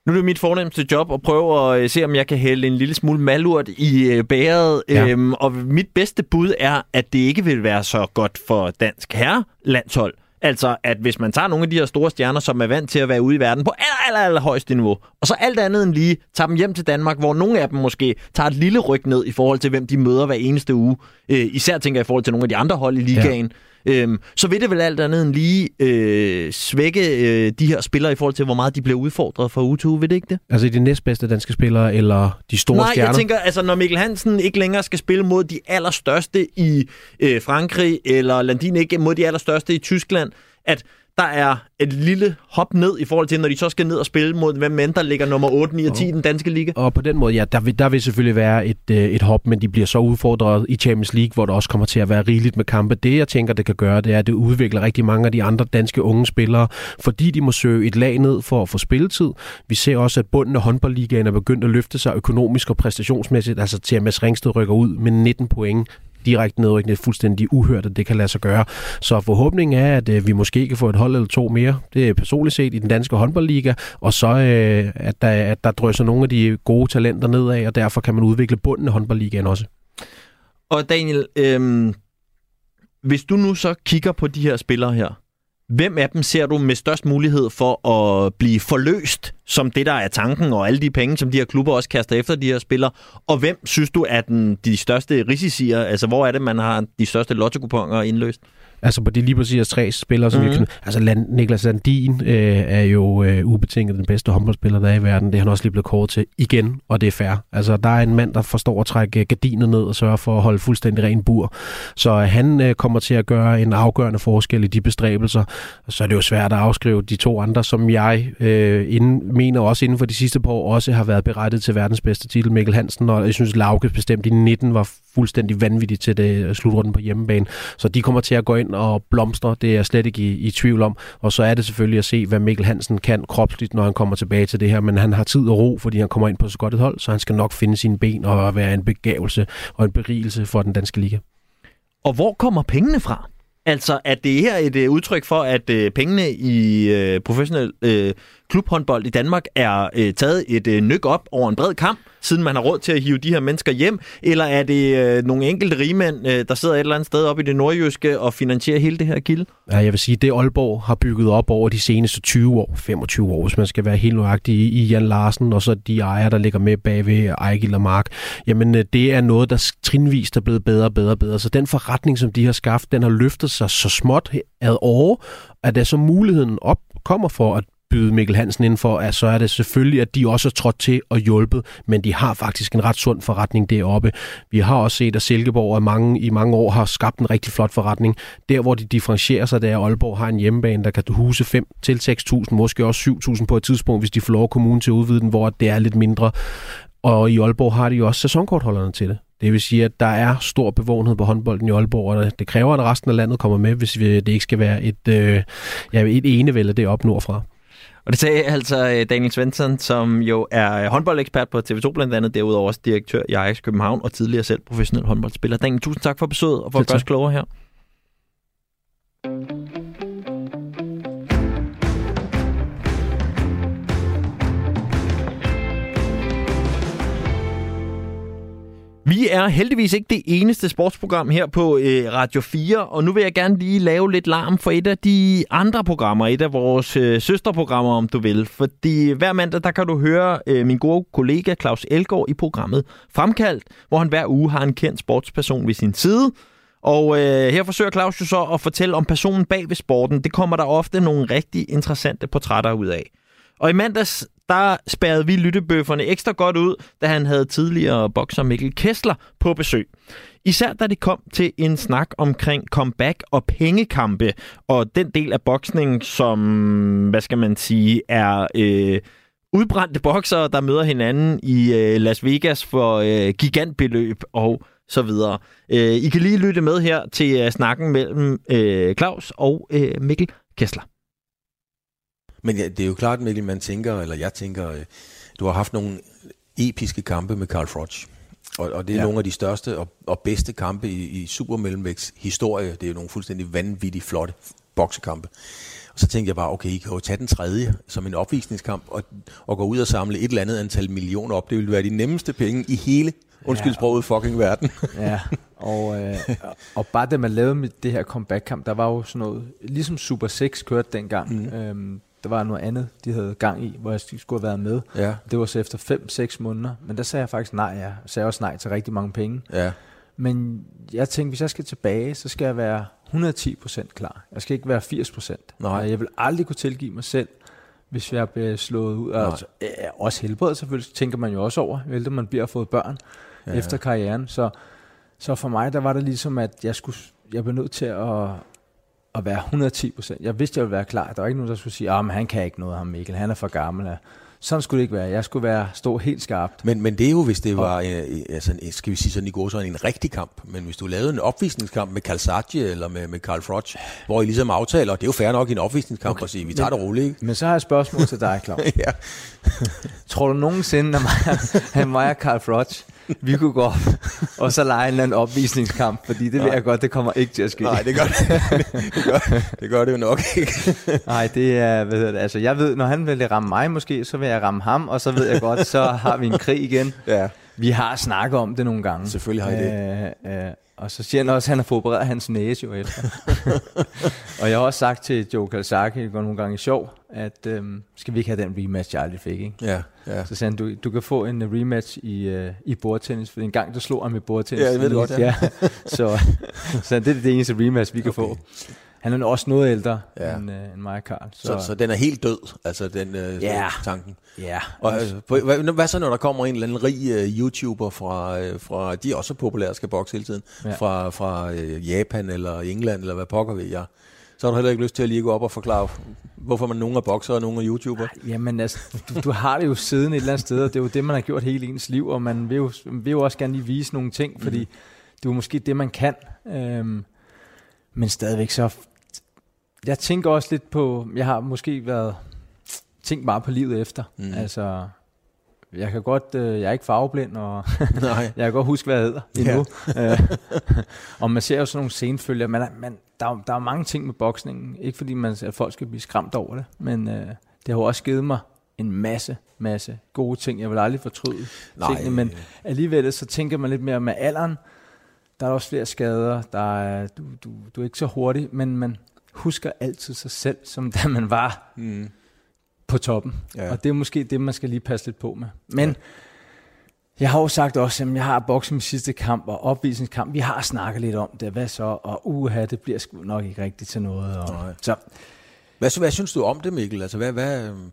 Nu er det mit fornemmeste job at prøve at øh, se, om jeg kan hælde en lille smule malurt i øh, bæret. Ja. Øhm, og mit bedste bud er, at det ikke vil være så godt for dansk herrelandshold. Altså, at hvis man tager nogle af de her store stjerner, som er vant til at være ude i verden på aller, aller, aller højeste niveau, Og så alt andet end lige tager dem hjem til Danmark, hvor nogle af dem måske tager et lille ryg ned i forhold til, hvem de møder hver eneste uge. Øh, især tænker jeg i forhold til nogle af de andre hold i ligaen. Ja. Øhm, så vil det vel alt andet end lige øh, svække øh, de her spillere i forhold til, hvor meget de bliver udfordret fra uge til uge, ved det ikke det? Altså de næstbedste danske spillere, eller de store Nej, stjerner? jeg tænker, altså når Mikkel Hansen ikke længere skal spille mod de allerstørste i øh, Frankrig, eller Landin ikke mod de allerstørste i Tyskland, at der er et lille hop ned i forhold til, når de så skal ned og spille mod hvem end der ligger nummer 8, 9 og 10 i den danske liga. Og på den måde, ja, der vil, der vil selvfølgelig være et, øh, et hop, men de bliver så udfordret i Champions League, hvor der også kommer til at være rigeligt med kampe. Det, jeg tænker, det kan gøre, det er, at det udvikler rigtig mange af de andre danske unge spillere, fordi de må søge et lag ned for at få spilletid. Vi ser også, at bunden af håndboldligaen er begyndt at løfte sig økonomisk og præstationsmæssigt. Altså TMS Ringsted rykker ud med 19 point direkte nedrykning. Er fuldstændig uhørt, at det kan lade sig gøre. Så forhåbningen er, at øh, vi måske kan få et hold eller to mere. Det er personligt set i den danske håndboldliga. Og så øh, at, der, at der drøser nogle af de gode talenter nedad, og derfor kan man udvikle bunden af håndboldligaen også. Og Daniel, øh, hvis du nu så kigger på de her spillere her, hvem af dem ser du med størst mulighed for at blive forløst, som det der er tanken, og alle de penge, som de her klubber også kaster efter de her spillere? Og hvem synes du er den, de største risicier? Altså, hvor er det, man har de største lottokuponer indløst? Altså på de lige præcis tre spillere, som mm-hmm. vi kan, Altså Land, Niklas Landin øh, er jo øh, ubetinget den bedste håndboldspiller, der er i verden. Det er han også lige blevet kåret til igen, og det er fair. Altså der er en mand, der forstår at trække gardiner ned og sørge for at holde fuldstændig ren bur. Så han øh, kommer til at gøre en afgørende forskel i de bestræbelser. Så er det jo svært at afskrive de to andre, som jeg øh, inden, mener også inden for de sidste par år også har været berettet til verdens bedste titel, Mikkel Hansen. Og jeg synes, Lauke bestemt i 19 var fuldstændig vanvittigt til det øh, slutrunden på hjemmebane. Så de kommer til at gå ind og blomstre, det er jeg slet ikke i, i tvivl om. Og så er det selvfølgelig at se, hvad Mikkel Hansen kan kropsligt, når han kommer tilbage til det her. Men han har tid og ro, fordi han kommer ind på så godt et hold, så han skal nok finde sine ben og være en begavelse og en berigelse for den danske liga. Og hvor kommer pengene fra? Altså, er det her et uh, udtryk for, at uh, pengene i uh, professionel uh, klubhåndbold i Danmark er øh, taget et øh, nyk op over en bred kamp, siden man har råd til at hive de her mennesker hjem? Eller er det øh, nogle enkelte rigmænd, øh, der sidder et eller andet sted oppe i det nordjyske og finansierer hele det her gilde? Ja, jeg vil sige, det Aalborg har bygget op over de seneste 20 år, 25 år, hvis man skal være helt nøjagtig i Jan Larsen, og så de ejere, der ligger med bagved Ejgil og Mark, jamen øh, det er noget, der trinvist er blevet bedre og bedre og bedre. Så den forretning, som de har skaffet, den har løftet sig så småt ad år, at der så muligheden op kommer for at byde Mikkel Hansen ind for, at så er det selvfølgelig, at de også er trådt til og hjulpet, men de har faktisk en ret sund forretning deroppe. Vi har også set, at Silkeborg er mange, i mange år har skabt en rigtig flot forretning. Der, hvor de differentierer sig, det er, at Aalborg har en hjemmebane, der kan huse 5 til 6.000, måske også 7.000 på et tidspunkt, hvis de får lov kommunen til at udvide den, hvor det er lidt mindre. Og i Aalborg har de jo også sæsonkortholderne til det. Det vil sige, at der er stor bevågenhed på håndbolden i Aalborg, og det kræver, at resten af landet kommer med, hvis det ikke skal være et, øh, ja, et enevælde op nordfra. Og det sagde altså øh, Daniel Svensson, som jo er håndboldekspert på TV2 blandt andet, derudover også direktør i Ajax København og tidligere selv professionel håndboldspiller. Daniel, tusind tak for besøget og for at gøre os klogere her. Vi er heldigvis ikke det eneste sportsprogram her på øh, Radio 4, og nu vil jeg gerne lige lave lidt larm for et af de andre programmer, et af vores øh, søsterprogrammer, om du vil. Fordi hver mandag, der kan du høre øh, min gode kollega Claus Elgård i programmet Fremkaldt, hvor han hver uge har en kendt sportsperson ved sin side. Og øh, her forsøger Claus jo så at fortælle om personen bag ved sporten. Det kommer der ofte nogle rigtig interessante portrætter ud af. Og i mandags, der spærrede vi lyttebøfferne ekstra godt ud, da han havde tidligere bokser Mikkel Kessler på besøg. Især da det kom til en snak omkring comeback og pengekampe, og den del af boksning, som, hvad skal man sige, er øh, udbrændte boksere, der møder hinanden i øh, Las Vegas for øh, gigantbeløb og så videre. Øh, I kan lige lytte med her til øh, snakken mellem øh, Claus og øh, Mikkel Kessler. Men ja, det er jo klart, Mikkel, man tænker, eller jeg tænker, øh, du har haft nogle episke kampe med Carl Froch. Og, og det er ja. nogle af de største og, og bedste kampe i, i Supermellemvægts historie. Det er jo nogle fuldstændig vanvittigt flotte boksekampe. Og så tænkte jeg bare, okay, I kan jo tage den tredje som en opvisningskamp og, og gå ud og samle et eller andet antal millioner op. Det ville være de nemmeste penge i hele, undskyld sproget, fucking verden. ja, og, øh, og bare det, man lavede med det her comeback-kamp, der var jo sådan noget, ligesom Super 6 kørte dengang. Mm. Øhm, der var noget andet, de havde gang i, hvor jeg skulle have været med. Ja. Det var så efter 5-6 måneder, men der sagde jeg faktisk nej. Jeg sagde også nej til rigtig mange penge. Ja. Men jeg tænkte, hvis jeg skal tilbage, så skal jeg være 110% klar. Jeg skal ikke være 80%. Nej. Og Jeg vil aldrig kunne tilgive mig selv, hvis jeg bliver slået ud. Nej. Altså, øh, også helbred selvfølgelig, tænker man jo også over, vel, man bliver fået børn ja. efter karrieren. Så, så for mig, der var det ligesom, at jeg, skulle, jeg blev nødt til at, at være 110 procent. Jeg vidste, jeg ville være klar. Der var ikke nogen, der skulle sige, at han kan ikke noget, ham Mikkel. Han er for gammel. Sådan skulle det ikke være. Jeg skulle være stå helt skarpt. Men, men det er jo, hvis det var, øh, altså, skal vi sige sådan i går, så en rigtig kamp. Men hvis du lavede en opvisningskamp med Calzaghe eller med, med Carl Froch, hvor I ligesom aftaler, og det er jo fair nok i en opvisningskamp okay. at sige, vi tager det roligt, ikke? Men så har jeg et spørgsmål til dig, Claus. ja. Tror du nogensinde, at mig, han mig og Carl Froch, vi kunne gå op og så lege en eller anden opvisningskamp? Fordi det ved Nej. jeg godt, det kommer ikke til at ske. Nej, det gør det, det, gør, det gør det jo nok ikke. Nej, det er, hvad hedder det, altså jeg ved, når han vil ramme mig måske, så vil jeg ramme ham, og så ved jeg godt, så har vi en krig igen. Ja. Vi har snakket om det nogle gange. Selvfølgelig har I det. Øh, øh, og så siger han også, at han har opereret hans næse jo efter. og jeg har også sagt til Joe Kalsaki, det går nogle gange i sjov, at øhm, skal vi ikke have den rematch, jeg aldrig fik, ikke? Ja, ja. Så sagde han, du, du kan få en øh, rematch i, øh, i bordtennis, for en gang du slog ham i bordtennis. Ja, jeg ved det godt, ja. ja. så, så det er det eneste rematch, vi kan okay. få. Han er også noget ældre Ja. end, øh, end mig og Carl. Så, så, så den er helt død, altså den øh, Ja. tanken. Ja. Og, øh, på- hvad, hvad så, når der kommer en eller anden rig øh, YouTuber fra, øh, fra, de er også populære, skal bokse hele tiden. Ja. fra, fra øh, Japan eller England, eller hvad pokker ved jeg. Så har du heller ikke lyst til at lige gå op og forklare, hvorfor man nogen er bokser og nogen er YouTuber. Jamen altså, du, du har det jo siden et eller andet sted, og det er jo det, man har gjort hele ens liv, og man vil jo, vil jo også gerne lige vise nogle ting, fordi Mhm. det er jo måske det, man kan. Øhm, men stadigvæk så... Jeg tænker også lidt på... Jeg har måske været... Tænkt meget på livet efter. Mhm. Mm. Altså... Jeg kan godt, øh, jeg er ikke farveblind, og Nej. jeg kan godt huske, hvad jeg hedder endnu. Ja. og man ser jo sådan nogle scenefølger, men man, der, er, der er mange ting med boksningen. Ikke fordi man, at folk skal blive skræmt over det, men øh, det har jo også givet mig en masse, masse gode ting. Jeg vil aldrig fortryde Nej. tingene, men alligevel så tænker man lidt mere med alderen. Der er også flere skader, der er, du, du, du er ikke så hurtig, men man husker altid sig selv, som da man var Mm. På toppen. Ja. Og det er måske det, man skal lige passe lidt på med. Men ja. jeg har jo sagt også, at jeg har bokset min sidste kamp og opvisningskamp. Vi har snakket lidt om det. Hvad så? Og uha, det bliver sgu nok ikke rigtigt til noget. Og, Nej. så Hvad, hvad synes du om det, Mikkel? Altså, hvad, hvad, øhm,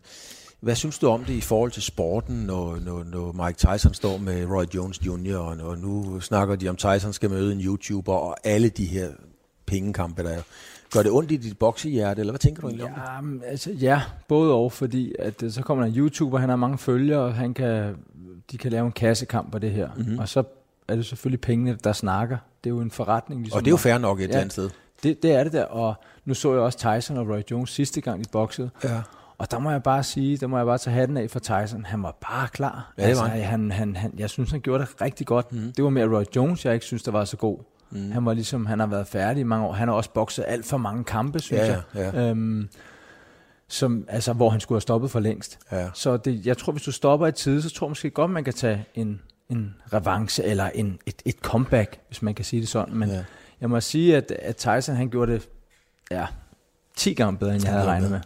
hvad synes du om det i forhold til sporten, når, når, når Mike Tyson står med Roy Jones Jr., og, og nu snakker de om, Tyson skal møde en YouTuber, og alle de her pengekampe, der er. Gør det ondt i dit boksehjerte, eller hvad tænker du egentlig om det? Ja, altså, ja, både og, fordi at, øh, så kommer der en YouTuber, han har mange følgere, og han kan, de kan lave en kassekamp på det her. Mhm. Mm-hmm. Og så er det selvfølgelig pengene, der snakker. Det er jo en forretning. Ligesom Og det er jo fair nok et eller andet sted. Det, det er det der, og nu så jeg også Tyson og Roy Jones sidste gang, de boksede. Ja. Og der må jeg bare sige, der må jeg bare tage hatten af for Tyson. Han var bare klar. Ja, det var han. han, han, han, jeg synes, han gjorde det rigtig godt. Mm. Det var mere Roy Jones, jeg ikke synes, der var så god. Mm. Han var ligesom, han har været færdig i mange år. Han har også bokset alt for mange kampe, synes Ja, jeg. ja. Øhm, som, altså, hvor han skulle have stoppet for længst. Ja. Så det, jeg tror, hvis du stopper i tide, så tror jeg måske godt, man kan tage en, en revanche eller en, et, et comeback, hvis man kan sige det sådan. Men Ja. jeg må sige, at, at Tyson han gjorde det ja, 10 gange bedre, end jeg havde regnet med.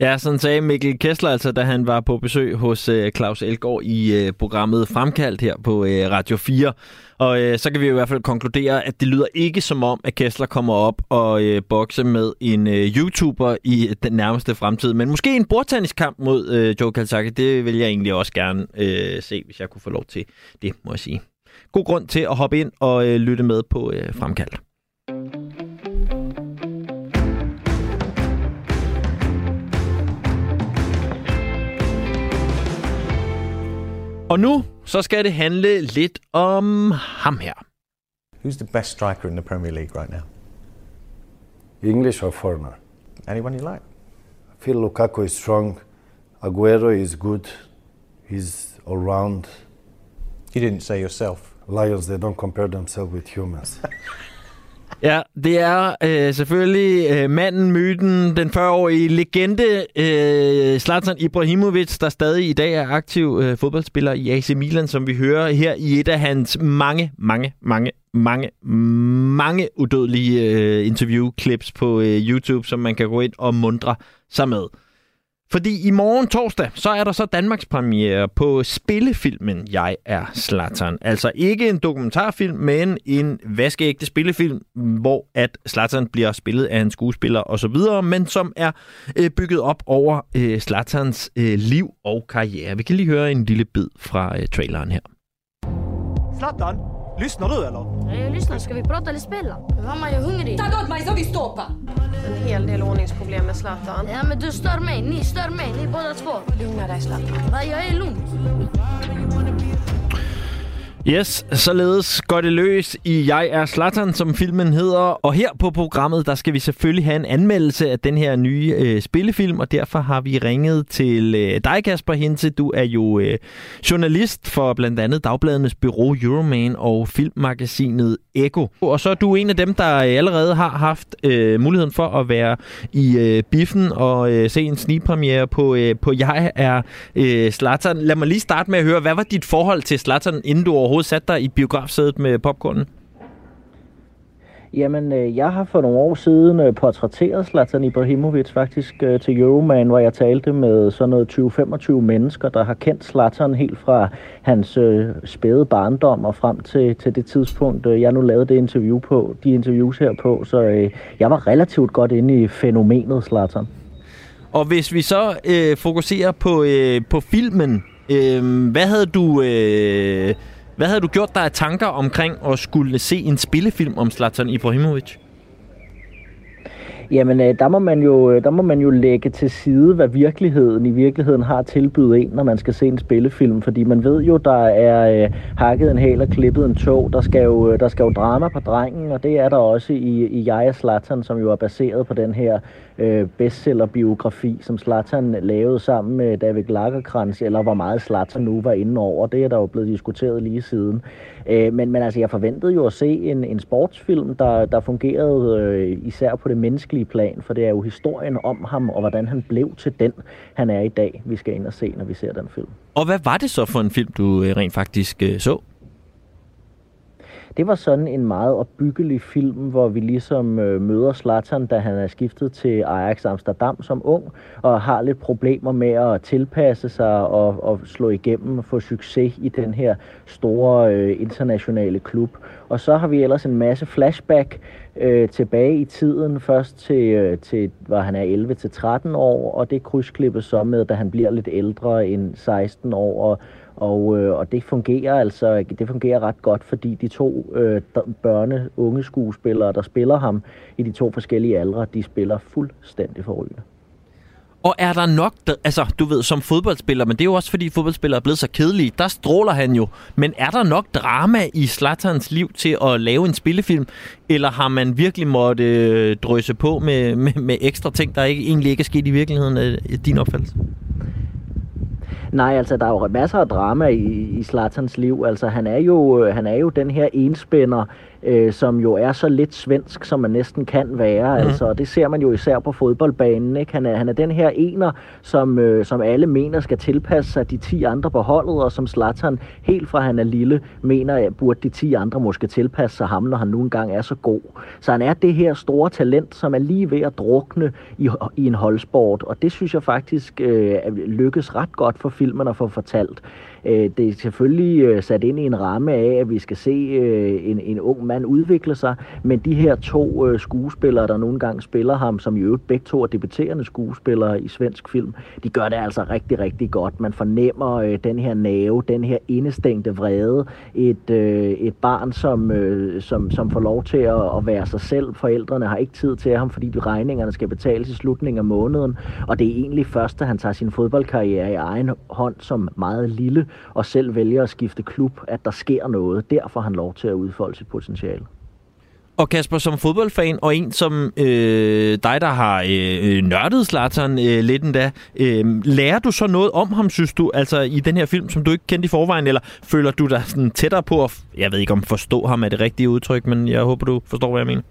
Ja, sådan sagde Mikkel Kessler altså, da han var på besøg hos øh, Claus Elgaard i øh, programmet Fremkaldt her på øh, Radio 4. Og øh, så kan vi i hvert fald konkludere, at det lyder ikke som om, at Kessler kommer op og øh, bokse med en øh, YouTuber i den nærmeste fremtid. Men måske en bordtenniskamp mod øh, Joe Kalsaki, det vil jeg egentlig også gerne øh, se, hvis jeg kunne få lov til det, må jeg sige. God grund til at hoppe ind og øh, lytte med på øh, Fremkaldt. Og nu så skal det handle lidt om ham her. Who's the best striker in the Premier League right now? English or foreigner? Anyone you like? I feel Lukaku is strong. Aguero is good. He's all round. You didn't say yourself. Lions, they don't compare themselves with humans. Ja, det er øh, selvfølgelig øh, manden, myten, den 40-årige legende øh, Zlatan Ibrahimovic, der stadig i dag er aktiv øh, fodboldspiller i AC Milan, som vi hører her i et af hans mange, mange, mange, mange, mange udødelige øh, interviewclips på øh, YouTube, som man kan gå ind og mundre sig med. Fordi i morgen torsdag, så er der så Danmarks premiere på spillefilmen Jeg er Slattern. Altså ikke en dokumentarfilm, men en vaskeægte spillefilm, hvor at Slattern bliver spillet af en skuespiller osv., men som er øh, bygget op over øh, Slatterns øh, liv og karriere. Vi kan lige høre en lille bid fra øh, traileren her. Slattern, lyssnar du eller? Ja, jag lyssnar. Ska vi prata eller spela? Mamma, jag är hungrig. Ta åt mig så vi stoppar! En hel del ordningsproblem med Zlatan. Ja, men du stör mig. Ni stör mig. Ni båda två. Lugna dig Zlatan. Va, jag är lugn. Yes, således går det løs i Jeg er Slattern, som filmen hedder. Og her på programmet, der skal vi selvfølgelig have en anmeldelse af den her nye øh, spillefilm, og derfor har vi ringet til øh, dig, Kasper Hinte. Du er jo øh, journalist for blandt andet Dagbladenes Bureau Euroman og filmmagasinet Eko. Og så er du en af dem, der allerede har haft øh, muligheden for at være i øh, biffen og øh, se en snigpremiere på, øh, på Jeg er øh, Slattern. Lad mig lige starte med at høre, hvad var dit forhold til Slattern, inden du overhovedet satte dig i biografsædet med popcornen? Jamen, øh, jeg har for nogle år siden øh, portrætteret Zlatan Ibrahimovic faktisk øh, til Euroman, hvor jeg talte med sådan noget 20-25 mennesker, der har kendt Zlatan helt fra hans spæde barndom og frem til, til det tidspunkt, jeg nu lavede det interview på, de interviews her på, så jeg var relativt godt inde i fænomenet Zlatan. Og hvis vi så øh, fokuserer på, øh, på filmen, øh, hvad havde du... Øh, hvad havde du gjort dig af tanker omkring at skulle se en spillefilm om Zlatan Ibrahimovic? Jamen, øh, der må, man jo, øh, der må man jo lægge til side, hvad virkeligheden i virkeligheden har tilbydet en, når man skal se en spillefilm. Fordi man ved jo, der er øh, hakket en hæl og klippet en tog. Der skal, jo, øh, der skal jo drama på drengen, og det er der også i, i Jeg Slatan, som jo er baseret på den her øh, bestsellerbiografi, som Slatan lavede sammen med David Lagerkrantz, eller hvor meget Slatan nu var inde over. Det er der jo blevet diskuteret lige siden. Øh, men, men altså, jeg forventede jo at se en, en sportsfilm, der, der fungerede øh, især på det menneskelige plan, for det er jo historien om ham, og hvordan han blev til den, han er i dag, vi skal ind og se, når vi ser den film. Og hvad var det så for en film, du øh, rent faktisk øh, så? Det var sådan en meget opbyggelig film, hvor vi ligesom øh, møder Zlatan, da han er skiftet til Ajax Amsterdam som ung, og har lidt problemer med at tilpasse sig og, og slå igennem og få succes i den her store øh, internationale klub. Og så har vi ellers en masse flashback øh, tilbage i tiden, først til, øh, til hvor han er 11-13 år, og det krydsklippes så med, da han bliver lidt ældre end 16 år, og og, øh, og det fungerer altså det fungerer ret godt, fordi de to øh, børne unge skuespillere, der spiller ham i de to forskellige aldre, de spiller fuldstændig forrygende. Og er der nok, altså du ved, som fodboldspiller, men det er jo også fordi fodboldspillere er blevet så kedelige, der stråler han jo. Men er der nok drama i Slatterns liv til at lave en spillefilm? Eller har man virkelig måtte øh, drøse på med, med, med ekstra ting, der ikke, egentlig ikke er sket i virkeligheden, øh, din opfattelse? Nej, altså der er jo masser af drama i, i Slatans liv. Altså han er jo, øh, han er jo den her enspænder, øh, som jo er så lidt svensk, som man næsten kan være. Mm. Altså, det ser man jo især på fodboldbanen. Ikke? Han, er, han er den her ener, som, øh, som alle mener skal tilpasse sig de 10 andre på holdet, og som Zlatan helt fra han er lille mener, at burde de 10 andre måske tilpasse sig ham, når han nu engang er så god. Så han er det her store talent, som er lige ved at drukne i, i en holdsport, og det synes jeg faktisk øh, lykkes ret godt for filmen at få fortalt. Øh, det er selvfølgelig øh, sat ind i en ramme af, at vi skal se øh, en, en ung mand udvikle sig, men de her to øh, skuespillere, der nogle gange spiller ham, som i øvrigt begge to er debuterende skuespillere i svensk film, de gør det altså rigtig, rigtig godt. Man fornemmer øh, den her nave, den her indestængte vrede, et, øh, et barn, som, øh, som, som får lov til at, at være sig selv. Forældrene har ikke tid til ham, fordi de regningerne skal betales i slutningen af måneden, og det er egentlig først, da han tager sin fodboldkarriere i egen hånd som meget lille, og selv vælger at skifte klub, at der sker noget. Derfor har han lov til at udfolde sit potentiale. Og Kasper, som fodboldfan, og en som øh, dig, der har øh, nørdet Zlatan øh, lidt endda, øh, lærer du så noget om ham, synes du, altså i den her film, som du ikke kendte i forvejen, eller føler du dig sådan tættere på at, jeg ved ikke om forstå ham er det rigtige udtryk, men jeg håber, du forstår, hvad jeg mener?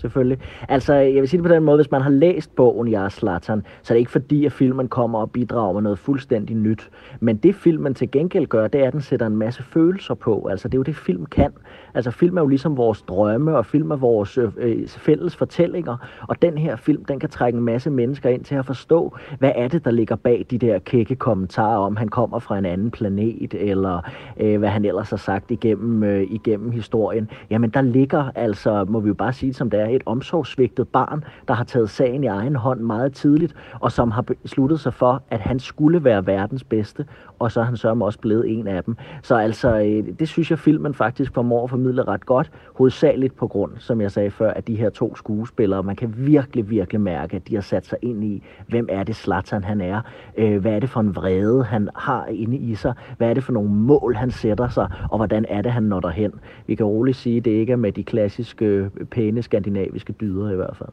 Selvfølgelig. Altså, jeg vil sige det på den måde, hvis man har læst bogen Jeg er Zlatan, så er det ikke fordi, at filmen kommer og bidrager med noget fuldstændig nyt. Men det filmen til gengæld gør, det er, at den sætter en masse følelser på. Altså, det er jo det, film kan. Altså, film er jo ligesom vores drømme, og film er vores øh, øh fælles fortællinger. Og den her film, den kan trække en masse mennesker ind til at forstå, hvad er det, der ligger bag de der kække kommentarer om, han kommer fra en anden planet, eller øh, hvad han ellers har sagt igennem, øh, igennem historien. Jamen, der ligger altså, må vi jo bare sige som det er, et omsorgsvigtet barn, der har taget sagen i egen hånd meget tidligt, og som har besluttet sig for, at han skulle være verdens bedste, og så er han så også blevet en af dem. Så altså, øh, det synes jeg, filmen faktisk formår at formidle ret godt, hovedsageligt på grund, som jeg sagde før, at de her to skuespillere, man kan virkelig, virkelig mærke, at de har sat sig ind i, hvem er det Zlatan han er, øh, hvad er det for en vrede han har inde i sig, hvad er det for nogle mål han sætter sig, og hvordan er det han når derhen. Vi kan roligt sige, at det ikke er med de klassiske, øh, pæne skandinaviske dyder i hvert fald.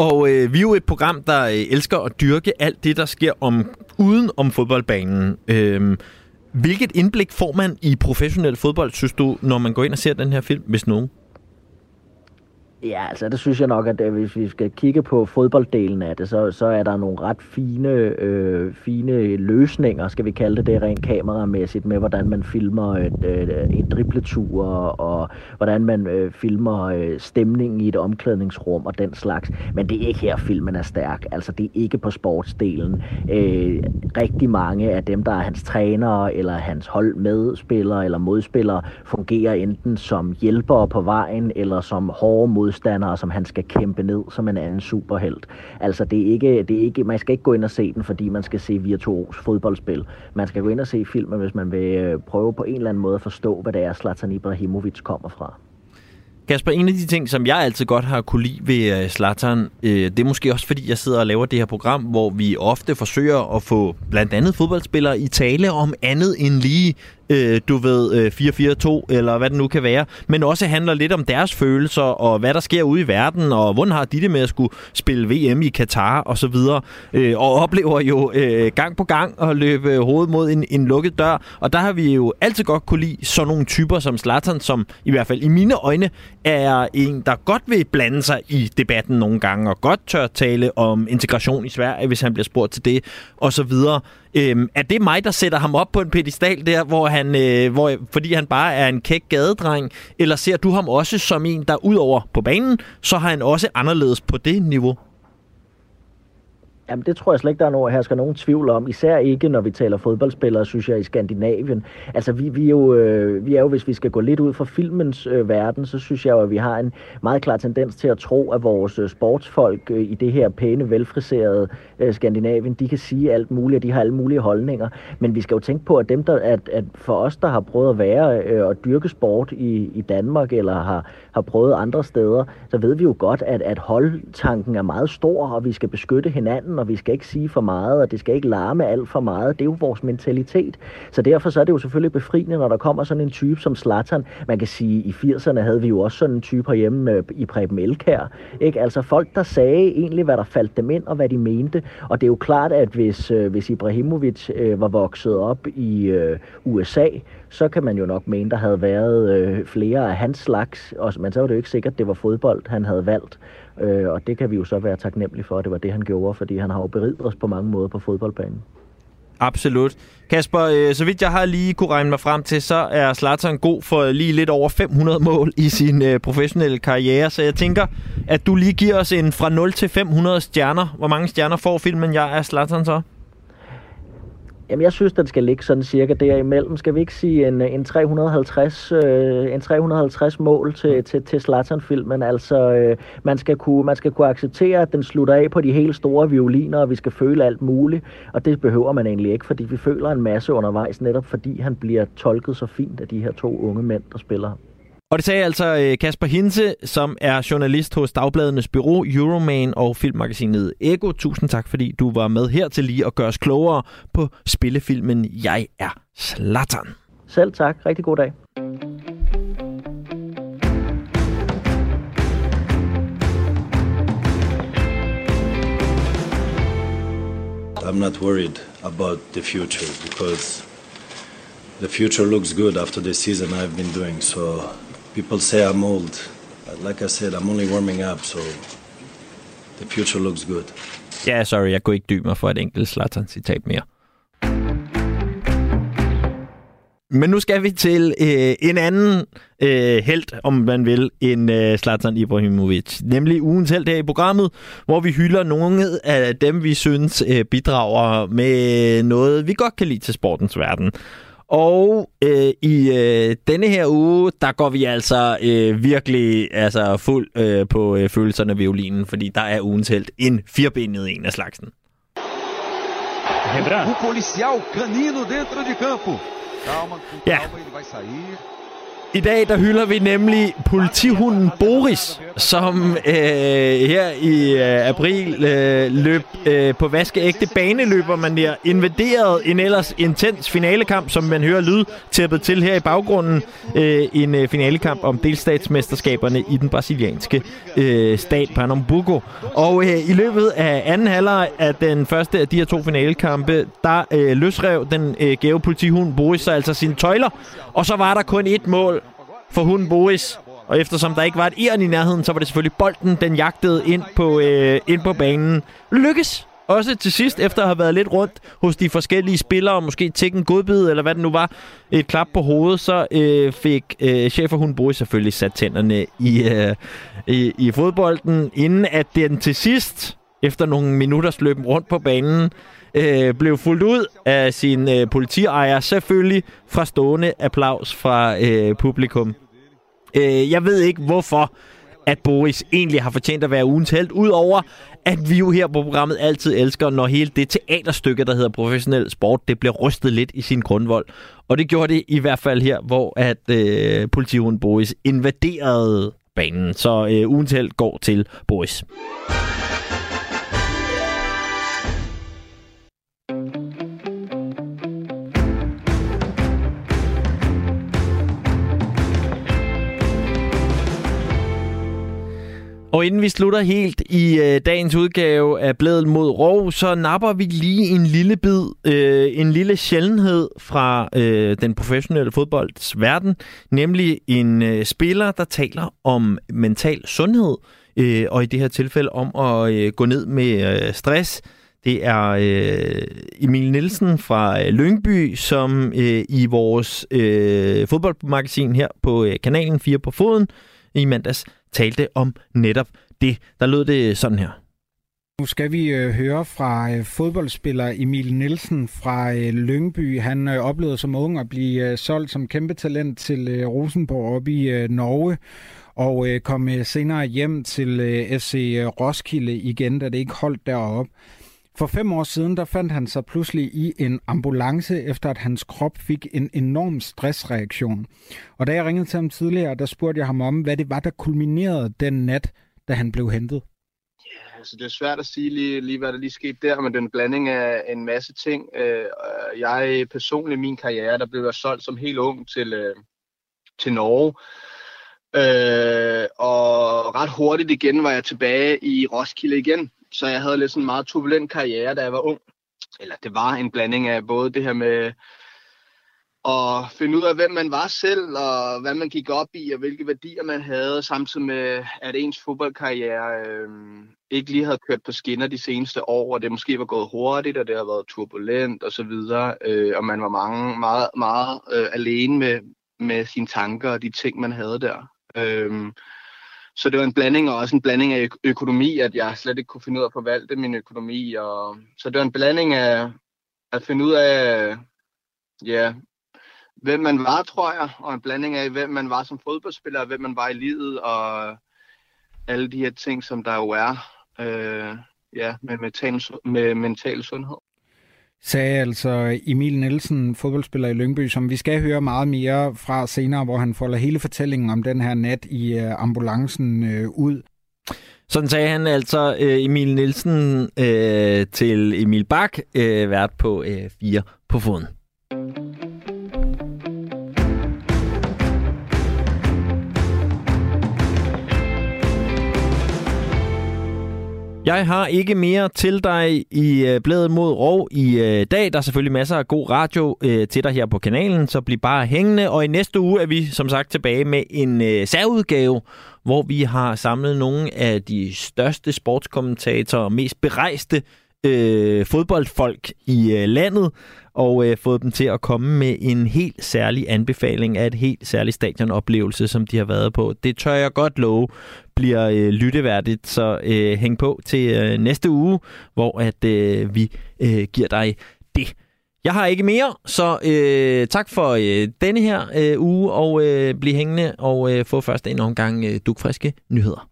Og øh, vi er jo et program, der øh, elsker at dyrke alt det, der sker om uden om fodboldbanen. Øh, hvilket indblik får man i professionel fodbold, synes du, når man går ind og ser den her film, hvis nogen? Ja, altså det synes jeg nok, at øh, hvis vi skal kigge på fodbolddelen af det, så, så er der nogle ret fine, øh, fine løsninger, skal vi kalde det det, rent kameramæssigt, med hvordan man filmer et, øh, en dribletur, og hvordan man øh, filmer øh, stemningen i et omklædningsrum og den slags. Men det er ikke her, filmen er stærk. Altså det er ikke på sportsdelen. Øh, rigtig mange af dem, der er hans trænere, eller hans holdmedspillere, eller modspillere, fungerer enten som hjælpere på vejen, eller som hårde mod modstandere, som han skal kæmpe ned som en anden superhelt. Altså, det er ikke, det er ikke, man skal ikke gå ind og se den, fordi man skal se virtuos fodboldspil. Man skal gå ind og se filmen, hvis man vil øh, prøve på en eller anden måde at forstå, hvad det er, Zlatan Ibrahimovic kommer fra. Kasper, en af de ting, som jeg altid godt har kunne lide ved øh, Slattern, øh, det er måske også fordi, jeg sidder og laver det her program, hvor vi ofte forsøger at få blandt andet fodboldspillere i tale om andet end lige øh, du ved, øh, 4-4-2, eller hvad det nu kan være, men også handler lidt om deres følelser, og hvad der sker ude i verden, og hvordan har de det med at skulle spille VM i Katar, og så videre, øh, og oplever jo øh, gang på gang at løbe hovedet mod en, en lukket dør, og der har vi jo altid godt kunne lide sådan nogle typer som Zlatan, som i hvert fald i mine øjne er en, der godt vil blande sig i debatten nogle gange, og godt tør tale om integration i Sverige, hvis han bliver spurgt til det, og så videre. Øhm, er det mig, der sætter ham op på en pedestal der, hvor han, øh, hvor, fordi han bare er en kæk gadedreng? Eller ser du ham også som en, der udover på banen, så har han også anderledes på det niveau? Jamen, det tror jeg slet ikke, der er nogen, her skal nogen tvivl om. Især ikke, når vi taler fodboldspillere, synes jeg, i Skandinavien. Altså, vi, vi, er, jo, øh, vi er jo, hvis vi skal gå lidt ud fra filmens øh, verden, så synes jeg jo, at vi har en meget klar tendens til at tro, at vores øh, sportsfolk øh, i det her pæne, velfriserede øh, Skandinavien, de kan sige alt muligt, og de har alle mulige holdninger. Men vi skal jo tænke på, at dem, der, at, at for os, der har prøvet at være øh, og dyrke sport i, i Danmark, eller har, har prøvet andre steder, så ved vi jo godt, at, at holdtanken er meget stor, og vi skal beskytte hinanden, og vi skal ikke sige for meget, og det skal ikke larme alt for meget. Det er jo vores mentalitet. Så derfor så er det jo selvfølgelig befriende, når der kommer sådan en type som Slattern. Man kan sige, at i 80'erne havde vi jo også sådan en type herhjemme øh, i Preben Elkær. Ikke? Altså folk, der sagde egentlig, hvad der faldt dem ind, og hvad de mente. Og det er jo klart, at hvis, øh, hvis Ibrahimovic øh, var vokset op i øh, USA, så kan man jo nok mene, der havde været øh, flere af hans slags, og, men så var det jo ikke sikkert, at det var fodbold, han havde valgt. Øh, og det kan vi jo så være taknemmelige for, at det var det, han gjorde, fordi han har jo beriget os på mange måder på fodboldbanen. Absolut. Kasper, øh, så vidt jeg har lige kunne regne mig frem til, så er Zlatan god for lige lidt over 500 mål i sin øh, professionelle karriere, så jeg tænker, at du lige giver os en fra 0 til 500 stjerner. Hvor mange stjerner får filmen Jeg er Zlatan så? Jamen, jeg synes, den skal ligge sådan cirka derimellem. Skal vi ikke sige en, en, 350, øh, en 350 mål til, til, til Zlatan-filmen? Altså, øh, man, skal kunne, man skal kunne acceptere, at den slutter af på de helt store violiner, og vi skal føle alt muligt. Og det behøver man egentlig ikke, fordi vi føler en masse undervejs, netop fordi han bliver tolket så fint af de her to unge mænd, der spiller og det sagde altså øh, Kasper Hinse, som er journalist hos Dagbladenes Bureau, Euroman og filmmagasinet Ego. Tusind tak, fordi du var med her til lige at gøre os klogere på spillefilmen Jeg er Zlatan. Selv tak. Rigtig god dag. I'm not worried about the future because the future looks good after the season I've been doing. So people say I'm old. like I said, I'm only warming up, so the future looks good. Ja, sorry, jeg kunne ikke dybe mig for et enkelt Zlatan-citat mere. Men nu skal vi til øh, en anden øh, held, om man vil, end øh, Zlatan Ibrahimovic. Nemlig ugens held her i programmet, hvor vi hylder nogle af dem, vi synes øh, bidrager med noget, vi godt kan lide til sportens verden. Og øh, i øh, denne her uge, der går vi altså øh, virkelig altså, fuld øh, på øh, følelserne af violinen, fordi der er ugens held en firbenet en af slagsen. O policial canino dentro de campo. Calma, com Ja. calma, ele vai sair. I dag der hylder vi nemlig politihunden Boris, som øh, her i øh, april øh, løb øh, på vaskeægte baneløber man der invaderede en ellers intens finalekamp, som man hører lyd tæppet til her i baggrunden. Øh, en øh, finalekamp om delstatsmesterskaberne i den brasilianske øh, stat Pernambuco. Og øh, i løbet af anden halvleg af den første af de her to finalekampe, der øh, løsrev den øh, gave politihund Boris sig altså sine tøjler, og så var der kun et mål for hunden Boris. Og eftersom der ikke var et iron i nærheden, så var det selvfølgelig bolden, den jagtede ind på, øh, ind på banen. Lykkes også til sidst, efter at have været lidt rundt hos de forskellige spillere, måske tække en godbid, eller hvad det nu var, et klap på hovedet, så øh, fik øh, chef for hun Boris selvfølgelig sat tænderne i, øh, i, i fodbolden, inden at den til sidst, efter nogle minutters løben rundt på banen, øh, blev fuldt ud af sin øh, politiejer, selvfølgelig fra stående applaus fra øh, publikum. Øh, jeg ved ikke, hvorfor at Boris egentlig har fortjent at være ugens held, udover at vi jo her på programmet altid elsker, når hele det teaterstykke, der hedder professionel sport, det bliver rystet lidt i sin grundvold. Og det gjorde det i hvert fald her, hvor at øh, politihunden Boris invaderede banen. Så øh, ugens held går til Boris. Og inden vi slutter helt i øh, dagens udgave af Blædel mod Rov, så napper vi lige en lille bid, øh, en lille sjældenhed fra øh, den professionelle fodbolds verden, nemlig en øh, spiller, der taler om mental sundhed, øh, og i det her tilfælde om at øh, gå ned med øh, stress. Det er øh, Emil Nielsen fra øh, Lyngby, som øh, i vores øh, fodboldmagasin her på øh, kanalen 4 på foden i mandags talte om netop det. Der lød det sådan her. Nu skal vi øh, høre fra øh, fodboldspiller Emil Nielsen fra øh, Lyngby. Han øh, oplevede som ung at blive øh, solgt som kæmpe talent til øh, Rosenborg op i øh, Norge og øh, kom øh, senere hjem til øh, FC øh, Roskilde igen, da det ikke holdt deroppe. For fem år siden, der fandt han sig pludselig i en ambulance, efter at hans krop fik en enorm stressreaktion. Og da jeg ringede til ham tidligere, der spurgte jeg ham om, hvad det var, der kulminerede den nat, da han blev hentet. Altså, det er svært at sige lige, lige, hvad der lige skete der, men det er en blanding af en masse ting. Øh, jeg personligt min karriere, der blev jeg solgt som helt ung til, øh, til Norge. Øh, og ret hurtigt igen var jeg tilbage i Roskilde igen. Så jeg havde lidt sådan en meget turbulent karriere, da jeg var ung. Eller det var en blanding af både det her med at finde ud af, hvem man var selv, og hvad man gik op i, og hvilke værdier man havde, samtidig med, at ens fodboldkarriere øh, ikke lige havde kørt på skinner de seneste år, og det måske var gået hurtigt, og det har været turbulent og så videre, øh, og man var mange, meget, meget øh, alene med, med sine tanker og de ting, man havde der. Øh, så det var en blanding, og også en blanding af ø- økonomi, at jeg slet ikke kunne finde ud af at forvalte min økonomi. Og, så det var en blanding af at finde ud af, ja, hvem man var, tror jeg, og en blanding af, hvem man var som fodboldspiller, og hvem man var i livet, og alle de her ting, som der jo er øh, ja, med, mental, med mental sundhed. Sagde altså Emil Nielsen, fodboldspiller i Lyngby, som vi skal høre meget mere fra senere, hvor han folder hele fortællingen om den her nat i øh, ambulancen øh, ud. Sådan sagde han altså øh, Emil Nielsen øh, til Emil Bak, øh, vært på øh, 4 på foden. Jeg har ikke mere til dig i øh, Bladet mod Rov i øh, dag. Der er selvfølgelig masser af god radio øh, til dig her på kanalen, så bliv bare hængende. Og i næste uge er vi som sagt tilbage med en øh, særudgave, hvor vi har samlet nogle af de største sportskommentatorer og mest berejste øh, fodboldfolk i øh, landet og øh, fået dem til at komme med en helt særlig anbefaling af et helt særligt stadionoplevelse, som de har været på. Det tør jeg godt love bliver øh, lytteværdigt, så øh, hæng på til øh, næste uge, hvor at øh, vi øh, giver dig det. Jeg har ikke mere, så øh, tak for øh, denne her øh, uge, og øh, bliv hængende og øh, få først en omgang øh, dukfriske nyheder.